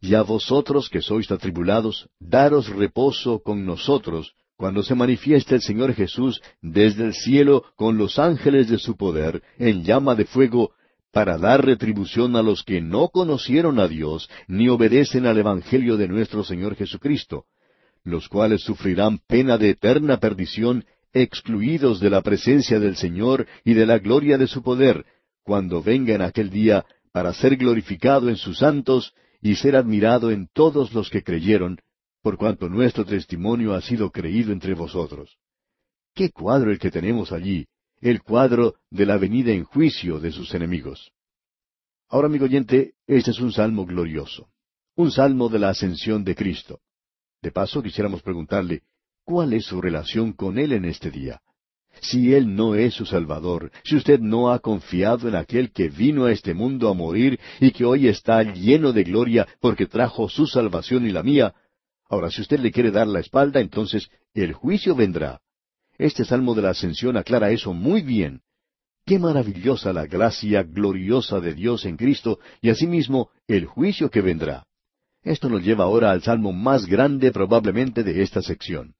Y a vosotros que sois atribulados, daros reposo con nosotros, cuando se manifieste el Señor Jesús desde el cielo con los ángeles de su poder, en llama de fuego, para dar retribución a los que no conocieron a Dios, ni obedecen al Evangelio de nuestro Señor Jesucristo, los cuales sufrirán pena de eterna perdición, excluidos de la presencia del Señor y de la gloria de su poder, cuando venga en aquel día para ser glorificado en sus santos y ser admirado en todos los que creyeron, por cuanto nuestro testimonio ha sido creído entre vosotros. ¿Qué cuadro el que tenemos allí? El cuadro de la venida en juicio de sus enemigos. Ahora, amigo oyente, este es un salmo glorioso, un salmo de la ascensión de Cristo. De paso, quisiéramos preguntarle, ¿cuál es su relación con Él en este día? Si Él no es su Salvador, si usted no ha confiado en aquel que vino a este mundo a morir y que hoy está lleno de gloria porque trajo su salvación y la mía, Ahora, si usted le quiere dar la espalda, entonces el juicio vendrá. Este Salmo de la Ascensión aclara eso muy bien. Qué maravillosa la gracia gloriosa de Dios en Cristo y asimismo el juicio que vendrá. Esto nos lleva ahora al Salmo más grande probablemente de esta sección.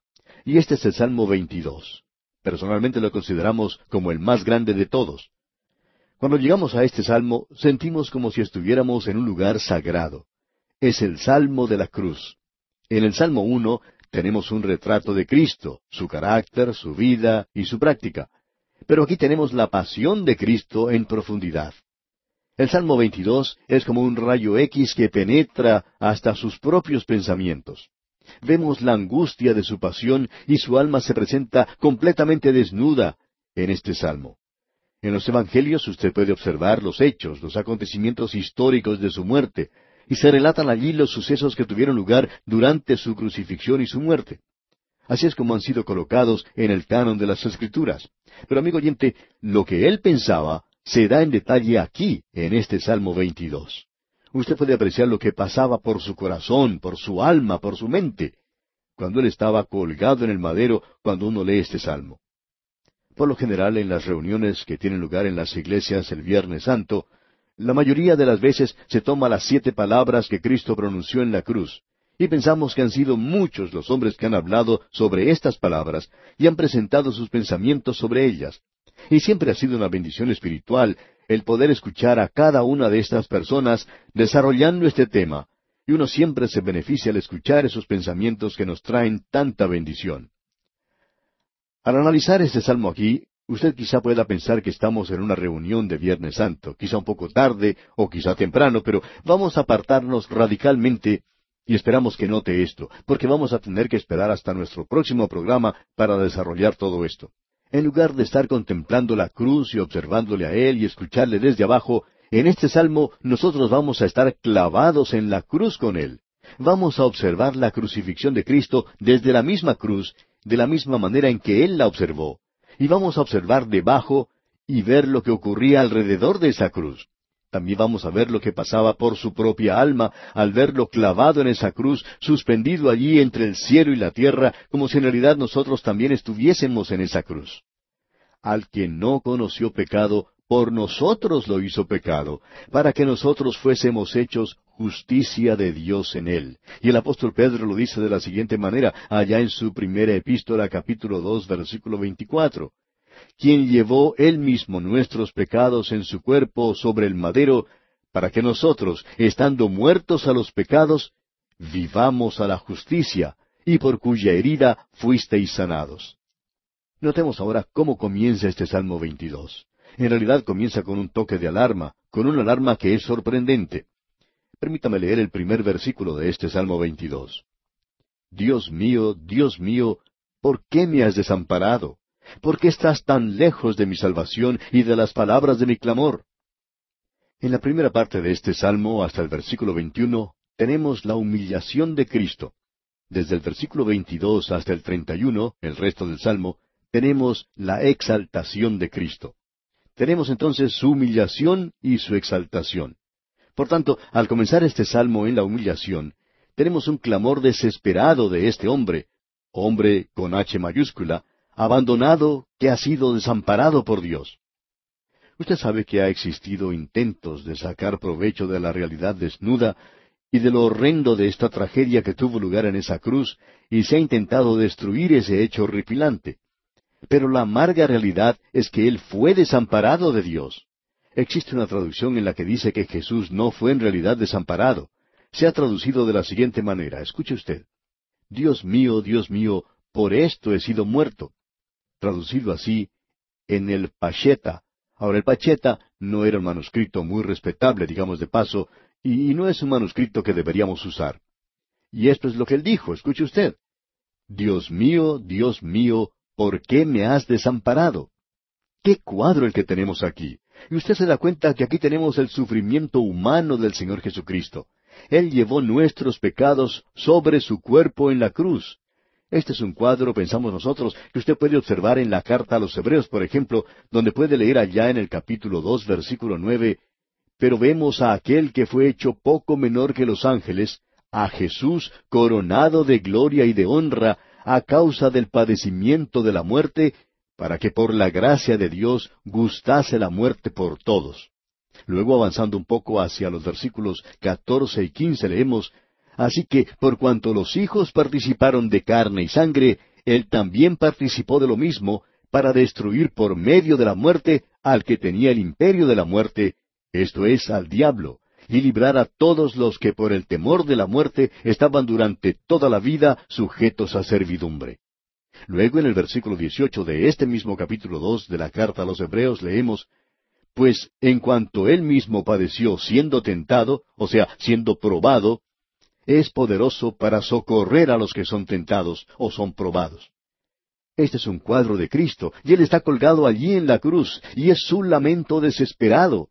Y este es el Salmo 22. Personalmente lo consideramos como el más grande de todos. Cuando llegamos a este Salmo, sentimos como si estuviéramos en un lugar sagrado. Es el Salmo de la cruz. En el Salmo 1 tenemos un retrato de Cristo, su carácter, su vida y su práctica. Pero aquí tenemos la pasión de Cristo en profundidad. El Salmo 22 es como un rayo X que penetra hasta sus propios pensamientos. Vemos la angustia de su pasión y su alma se presenta completamente desnuda en este Salmo. En los Evangelios usted puede observar los hechos, los acontecimientos históricos de su muerte, y se relatan allí los sucesos que tuvieron lugar durante su crucifixión y su muerte. Así es como han sido colocados en el canon de las Escrituras. Pero amigo oyente, lo que él pensaba se da en detalle aquí, en este Salmo 22. Usted puede apreciar lo que pasaba por su corazón, por su alma, por su mente, cuando él estaba colgado en el madero cuando uno lee este Salmo. Por lo general, en las reuniones que tienen lugar en las iglesias el Viernes Santo, la mayoría de las veces se toma las siete palabras que Cristo pronunció en la cruz, y pensamos que han sido muchos los hombres que han hablado sobre estas palabras y han presentado sus pensamientos sobre ellas. Y siempre ha sido una bendición espiritual el poder escuchar a cada una de estas personas desarrollando este tema, y uno siempre se beneficia al escuchar esos pensamientos que nos traen tanta bendición. Al analizar este salmo aquí, Usted quizá pueda pensar que estamos en una reunión de Viernes Santo, quizá un poco tarde o quizá temprano, pero vamos a apartarnos radicalmente y esperamos que note esto, porque vamos a tener que esperar hasta nuestro próximo programa para desarrollar todo esto. En lugar de estar contemplando la cruz y observándole a Él y escucharle desde abajo, en este salmo nosotros vamos a estar clavados en la cruz con Él. Vamos a observar la crucifixión de Cristo desde la misma cruz, de la misma manera en que Él la observó y vamos a observar debajo y ver lo que ocurría alrededor de esa cruz. También vamos a ver lo que pasaba por su propia alma al verlo clavado en esa cruz, suspendido allí entre el cielo y la tierra, como si en realidad nosotros también estuviésemos en esa cruz. Al que no conoció pecado, por nosotros lo hizo pecado, para que nosotros fuésemos hechos justicia de Dios en él. Y el apóstol Pedro lo dice de la siguiente manera, allá en su primera epístola capítulo dos versículo veinticuatro. Quien llevó él mismo nuestros pecados en su cuerpo sobre el madero, para que nosotros, estando muertos a los pecados, vivamos a la justicia, y por cuya herida fuisteis sanados. Notemos ahora cómo comienza este Salmo 22. En realidad comienza con un toque de alarma, con una alarma que es sorprendente. Permítame leer el primer versículo de este Salmo 22. Dios mío, Dios mío, ¿por qué me has desamparado? ¿Por qué estás tan lejos de mi salvación y de las palabras de mi clamor? En la primera parte de este Salmo, hasta el versículo 21, tenemos la humillación de Cristo. desde el versículo 22 hasta el 31, el resto del Salmo, tenemos la exaltación de Cristo. Tenemos entonces su humillación y su exaltación. Por tanto, al comenzar este salmo en la humillación, tenemos un clamor desesperado de este hombre, hombre con H mayúscula, abandonado, que ha sido desamparado por Dios. Usted sabe que ha existido intentos de sacar provecho de la realidad desnuda y de lo horrendo de esta tragedia que tuvo lugar en esa cruz, y se ha intentado destruir ese hecho horripilante. Pero la amarga realidad es que Él fue desamparado de Dios. Existe una traducción en la que dice que Jesús no fue en realidad desamparado. Se ha traducido de la siguiente manera. Escuche usted. Dios mío, Dios mío, por esto he sido muerto. Traducido así, en el Pacheta. Ahora, el Pacheta no era un manuscrito muy respetable, digamos de paso, y no es un manuscrito que deberíamos usar. Y esto es lo que él dijo, escuche usted. Dios mío, Dios mío, ¿por qué me has desamparado? Qué cuadro el que tenemos aquí. Y usted se da cuenta que aquí tenemos el sufrimiento humano del Señor Jesucristo. Él llevó nuestros pecados sobre su cuerpo en la cruz. Este es un cuadro, pensamos nosotros, que usted puede observar en la carta a los Hebreos, por ejemplo, donde puede leer allá en el capítulo dos, versículo nueve, pero vemos a aquel que fue hecho poco menor que los ángeles, a Jesús coronado de gloria y de honra, a causa del padecimiento de la muerte, para que por la gracia de Dios gustase la muerte por todos. Luego avanzando un poco hacia los versículos catorce y quince leemos, Así que por cuanto los hijos participaron de carne y sangre, él también participó de lo mismo, para destruir por medio de la muerte al que tenía el imperio de la muerte, esto es, al diablo, y librar a todos los que por el temor de la muerte estaban durante toda la vida sujetos a servidumbre. Luego en el versículo 18 de este mismo capítulo 2 de la carta a los Hebreos leemos, Pues en cuanto él mismo padeció siendo tentado, o sea, siendo probado, es poderoso para socorrer a los que son tentados o son probados. Este es un cuadro de Cristo, y Él está colgado allí en la cruz, y es su lamento desesperado.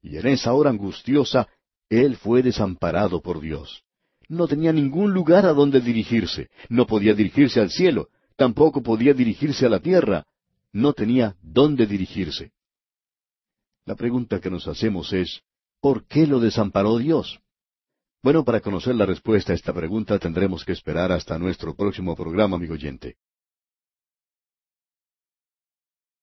Y en esa hora angustiosa, él fue desamparado por Dios. No tenía ningún lugar a donde dirigirse. No podía dirigirse al cielo. Tampoco podía dirigirse a la tierra. No tenía dónde dirigirse. La pregunta que nos hacemos es, ¿por qué lo desamparó Dios? Bueno, para conocer la respuesta a esta pregunta tendremos que esperar hasta nuestro próximo programa, amigo oyente.